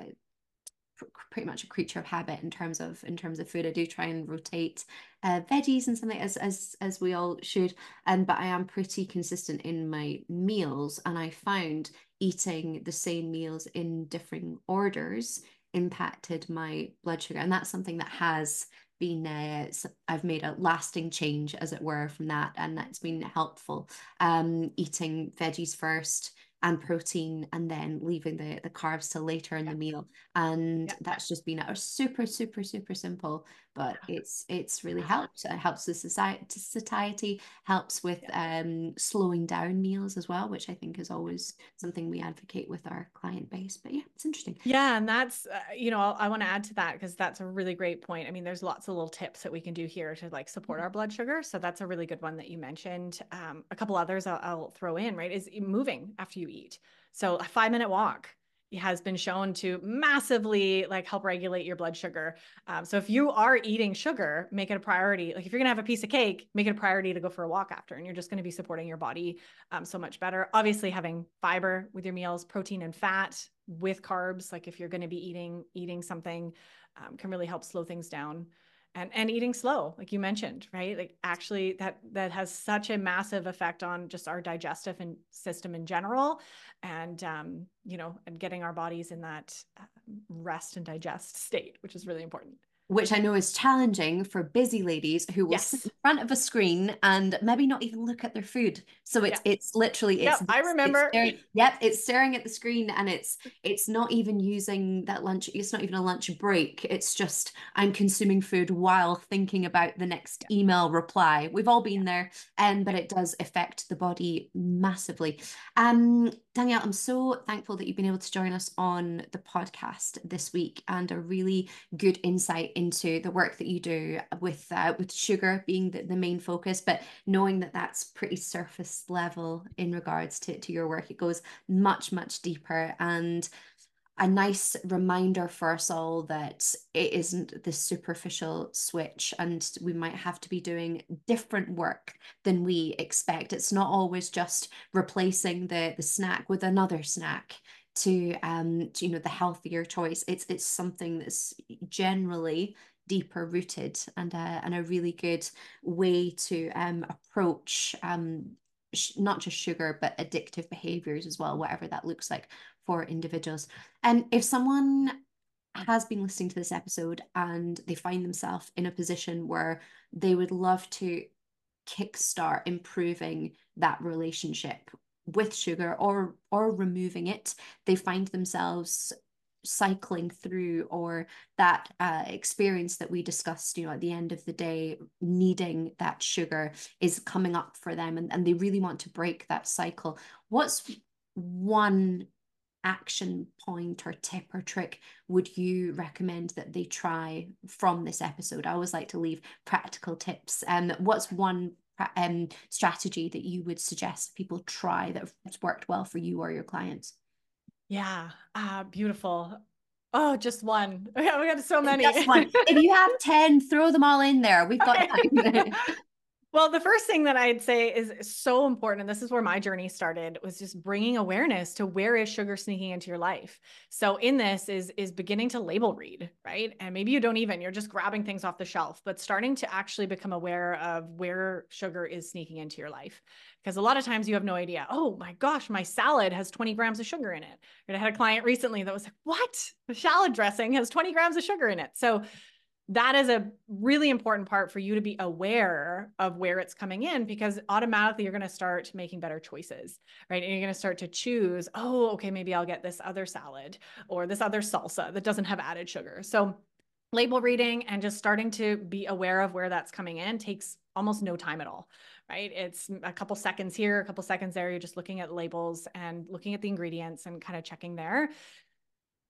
pretty much a creature of habit in terms of in terms of food. I do try and rotate uh, veggies and something as as as we all should, and but I am pretty consistent in my meals, and I found eating the same meals in different orders impacted my blood sugar, and that's something that has been uh, I've made a lasting change as it were from that and that's been helpful um eating veggies first and protein and then leaving the the carbs till later in yeah. the meal. And yeah. that's just been a super super super simple but it's it's really helped. It helps the society satiety helps with um slowing down meals as well which i think is always something we advocate with our client base. But yeah it's interesting. Yeah and that's uh, you know i want to add to that because that's a really great point. I mean there's lots of little tips that we can do here to like support mm-hmm. our blood sugar. So that's a really good one that you mentioned. Um, a couple others I'll, I'll throw in right is moving after you eat so a five minute walk has been shown to massively like help regulate your blood sugar. Um, so if you are eating sugar, make it a priority. Like if you're gonna have a piece of cake, make it a priority to go for a walk after, and you're just gonna be supporting your body um, so much better. Obviously, having fiber with your meals, protein and fat with carbs, like if you're gonna be eating eating something, um, can really help slow things down and and eating slow like you mentioned right? Like actually that that has such a massive effect on just our digestive and system in general and um you know and getting our bodies in that uh, rest and digest state which is really important which I know is challenging for busy ladies who will yes. sit in front of a screen and maybe not even look at their food. So it's yeah. it's literally it's yep, I remember. It's staring, yep, it's staring at the screen and it's it's not even using that lunch. It's not even a lunch break. It's just I'm consuming food while thinking about the next email reply. We've all been there, and um, but it does affect the body massively. Um, Danielle, I'm so thankful that you've been able to join us on the podcast this week and a really good insight into the work that you do with uh, with sugar being the, the main focus, but knowing that that's pretty surface level in regards to, to your work. It goes much, much deeper and a nice reminder for us all that it isn't the superficial switch and we might have to be doing different work than we expect. It's not always just replacing the the snack with another snack to um to, you know the healthier choice. It's it's something that's generally deeper rooted and a, and a really good way to um approach um not just sugar but addictive behaviors as well whatever that looks like for individuals. And if someone has been listening to this episode and they find themselves in a position where they would love to kickstart improving that relationship with sugar or or removing it they find themselves cycling through or that uh, experience that we discussed you know at the end of the day needing that sugar is coming up for them and, and they really want to break that cycle what's one action point or tip or trick would you recommend that they try from this episode i always like to leave practical tips and um, what's one um, strategy that you would suggest people try that has worked well for you or your clients yeah, uh, beautiful. Oh, just one. We got so many. If you have 10, throw them all in there. We've got time. Well, the first thing that I'd say is so important, and this is where my journey started, was just bringing awareness to where is sugar sneaking into your life. So in this is is beginning to label read, right? And maybe you don't even, you're just grabbing things off the shelf, but starting to actually become aware of where sugar is sneaking into your life. Because a lot of times you have no idea. Oh my gosh, my salad has 20 grams of sugar in it. And I had a client recently that was like, "What? The salad dressing has 20 grams of sugar in it." So that is a really important part for you to be aware of where it's coming in because automatically you're going to start making better choices, right? And you're going to start to choose, oh, okay, maybe I'll get this other salad or this other salsa that doesn't have added sugar. So, label reading and just starting to be aware of where that's coming in takes almost no time at all, right? It's a couple seconds here, a couple seconds there. You're just looking at labels and looking at the ingredients and kind of checking there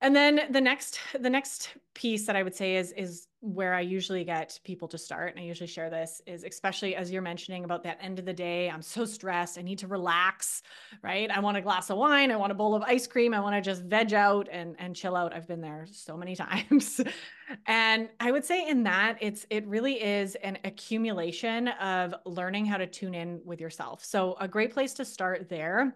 and then the next the next piece that i would say is is where i usually get people to start and i usually share this is especially as you're mentioning about that end of the day i'm so stressed i need to relax right? I want a glass of wine i want a bowl of ice cream i want to just veg out and and chill out. I've been there so many times. And i would say in that it's it really is an accumulation of learning how to tune in with yourself. So a great place to start there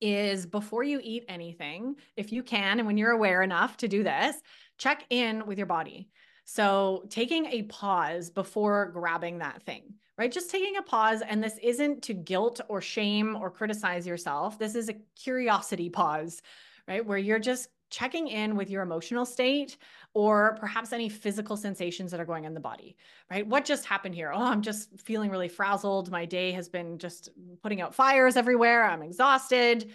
is before you eat anything, if you can, and when you're aware enough to do this, check in with your body. So, taking a pause before grabbing that thing, right? Just taking a pause. And this isn't to guilt or shame or criticize yourself. This is a curiosity pause, right? Where you're just checking in with your emotional state or perhaps any physical sensations that are going in the body, right? What just happened here? Oh, I'm just feeling really frazzled. My day has been just putting out fires everywhere. I'm exhausted,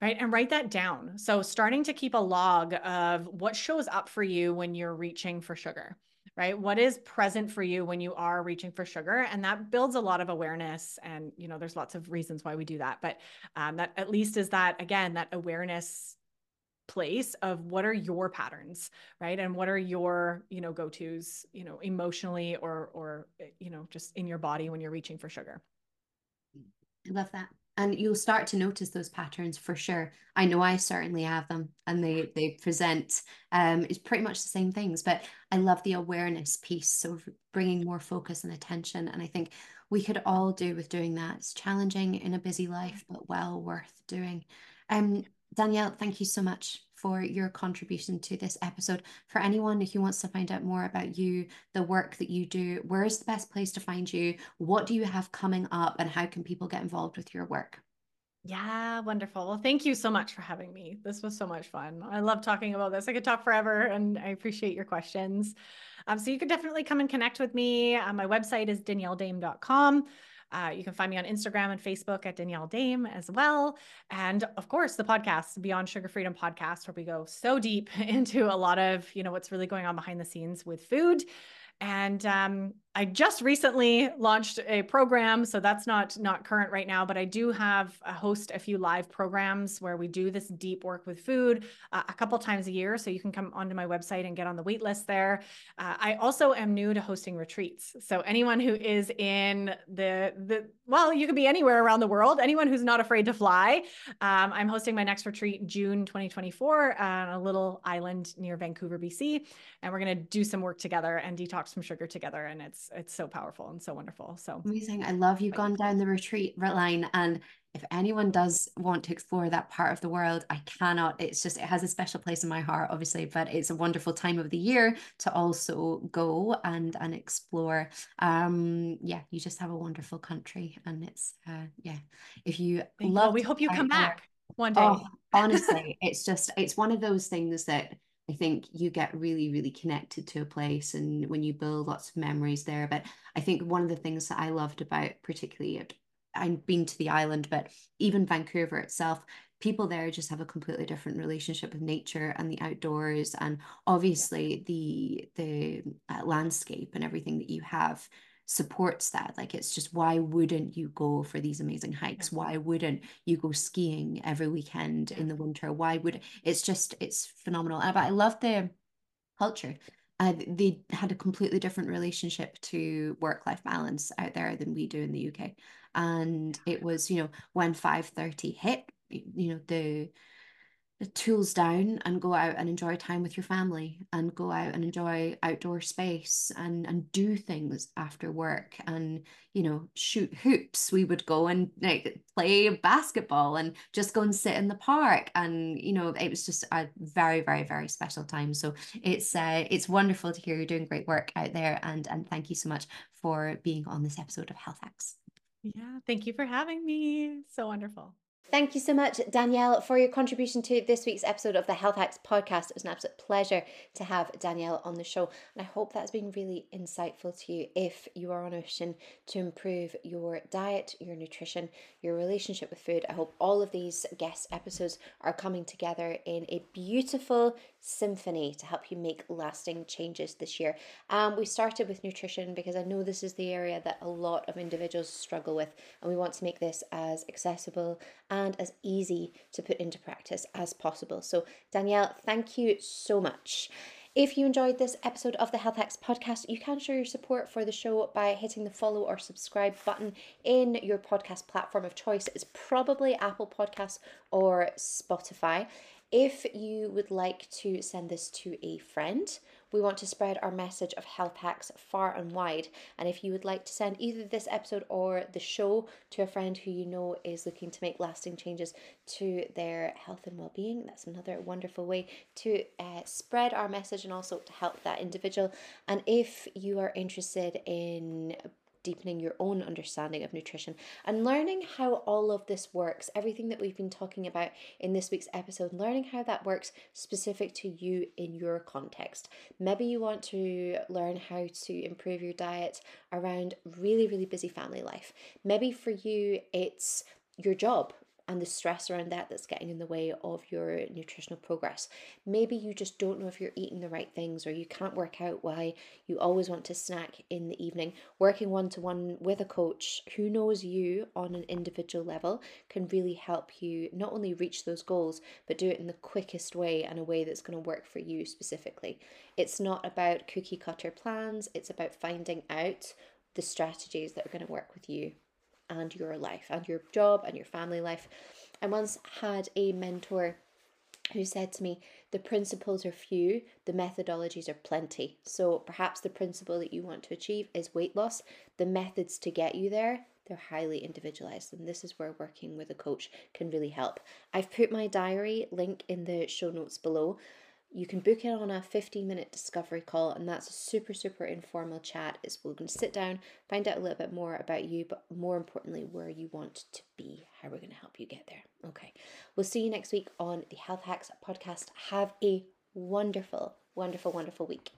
right? And write that down. So, starting to keep a log of what shows up for you when you're reaching for sugar. Right? What is present for you when you are reaching for sugar? And that builds a lot of awareness. And, you know, there's lots of reasons why we do that. But um, that at least is that, again, that awareness place of what are your patterns right? And what are your you know go-to's you know emotionally or or eh, you know just in your body when you're reaching for sugar? I love that. And you'll start to notice those patterns for sure. I know i certainly have them and they they present um it's pretty much the same things but i love the awareness piece so bringing more focus and attention and i think we could all do with doing that. It's challenging in a busy life but well worth doing. Um Danielle, thank you so much for your contribution to this episode. For anyone who wants to find out more about you, the work that you do, where is the best place to find you? What do you have coming up, and how can people get involved with your work? Yeah, wonderful. Well, thank you so much for having me. This was so much fun. I love talking about this. I could talk forever, and I appreciate your questions. Um, so you could definitely come and connect with me. Uh, my website is danielledaem.com. Uh, you can find me on Instagram and Facebook at Danielle Daem as well. And of course, the podcast, Beyond Sugar Freedom podcast, where we go so deep into a lot of, you know, what's really going on behind the scenes with food. And um, I just recently launched a program, so that's not not current right now. But I do have a host a few live programs where we do this deep work with food uh, a couple times a year. So you can come onto my website and get on the wait list there. Uh, I also am new to hosting retreats. So anyone who is in the the well, you could be anywhere around the world. Anyone who's not afraid to fly, um, I'm hosting my next retreat June 2024 on a little island near Vancouver, BC, and we're to do some work together and detox from sugar together. And it's it's so powerful and so wonderful. So amazing. I love you've gone down the retreat line. And if anyone does want to explore that part of the world, I cannot. It's just, it has a special place in my heart, obviously, but it's a wonderful time of the year to also go and and explore. Um, yeah, you just have a wonderful country. And it's uh yeah. If you Thank love, you. we hope you come back one day. Oh, honestly, it's just it's one of those things that I think you get really, really connected to a place and when you build lots of memories there. But I think one of the things that I loved about particularly I've been to the island, but even Vancouver itself, people there just have a completely different relationship with nature and the outdoors and obviously the the uh, landscape and everything that you have supports that like it's just why wouldn't you go for these amazing hikes? Why wouldn't you go skiing every weekend in the winter? Why would it's just it's phenomenal but i love the culture. Uh, they had a completely different relationship to work life balance out there than we do in the uk and it was you know when 5:30 hit you know the the tools down and go out and enjoy time with your family and go out and enjoy outdoor space and and do things after work and you know shoot hoops. We would go and like play basketball and just go and sit in the park and you know it was just a very very very special time. So it's uh it's wonderful to hear you're doing great work out there and and thank you so much for being on this episode of health hacks. Yeah thank you for having me. So wonderful Thank you so much, Danielle, for your contribution to this week's episode of the Health Hacks podcast. It was an absolute pleasure to have Danielle on the show, and I hope that's been really insightful to you if you are on a mission to improve your diet, your nutrition, your relationship with food. I hope all of these guest episodes are coming together in a beautiful symphony to help you make lasting changes this year. Um, we started with nutrition because I know this is the area that a lot of individuals struggle with, and we want to make this as accessible and as easy to put into practice as possible. So, Danielle, thank you so much. If you enjoyed this episode of the Health Hacks podcast, you can show your support for the show by hitting the follow or subscribe button in your podcast platform of choice. It's probably Apple Podcasts or Spotify. If you would like to send this to a friend, we want to spread our message of health hacks far and wide. And if you would like to send either this episode or the show to a friend who you know is looking to make lasting changes to their health and well being, that's another wonderful way to uh, spread our message and also to help that individual. And if you are interested in deepening your own understanding of nutrition and learning how all of this works, everything that we've been talking about in this week's episode, learning how that works specific to you in your context. Maybe you want to learn how to improve your diet around really, really busy family life. Maybe for you, it's your job and the stress around that that's getting in the way of your nutritional progress. Maybe you just don't know if you're eating the right things or you can't work out why you always want to snack in the evening. Working one to one with a coach who knows you on an individual level can really help you not only reach those goals, but do it in the quickest way and a way that's going to work for you specifically. It's not about cookie cutter plans, it's about finding out the strategies that are going to work with you and your life and your job and your family life. I once had a mentor who said to me, The principles are few, the methodologies are plenty. So perhaps the principle that you want to achieve is weight loss. The methods to get you there, they're highly individualized. And this is where working with a coach can really help. I've put my diary link in the show notes below. You can book it on a 15 minute discovery call, and that's a super, super informal chat. It's we're going to sit down, find out a little bit more about you, but more importantly, where you want to be, how we're going to help you get there. Okay, we'll see you next week on the Health Hacks podcast. Have a wonderful, wonderful, wonderful week.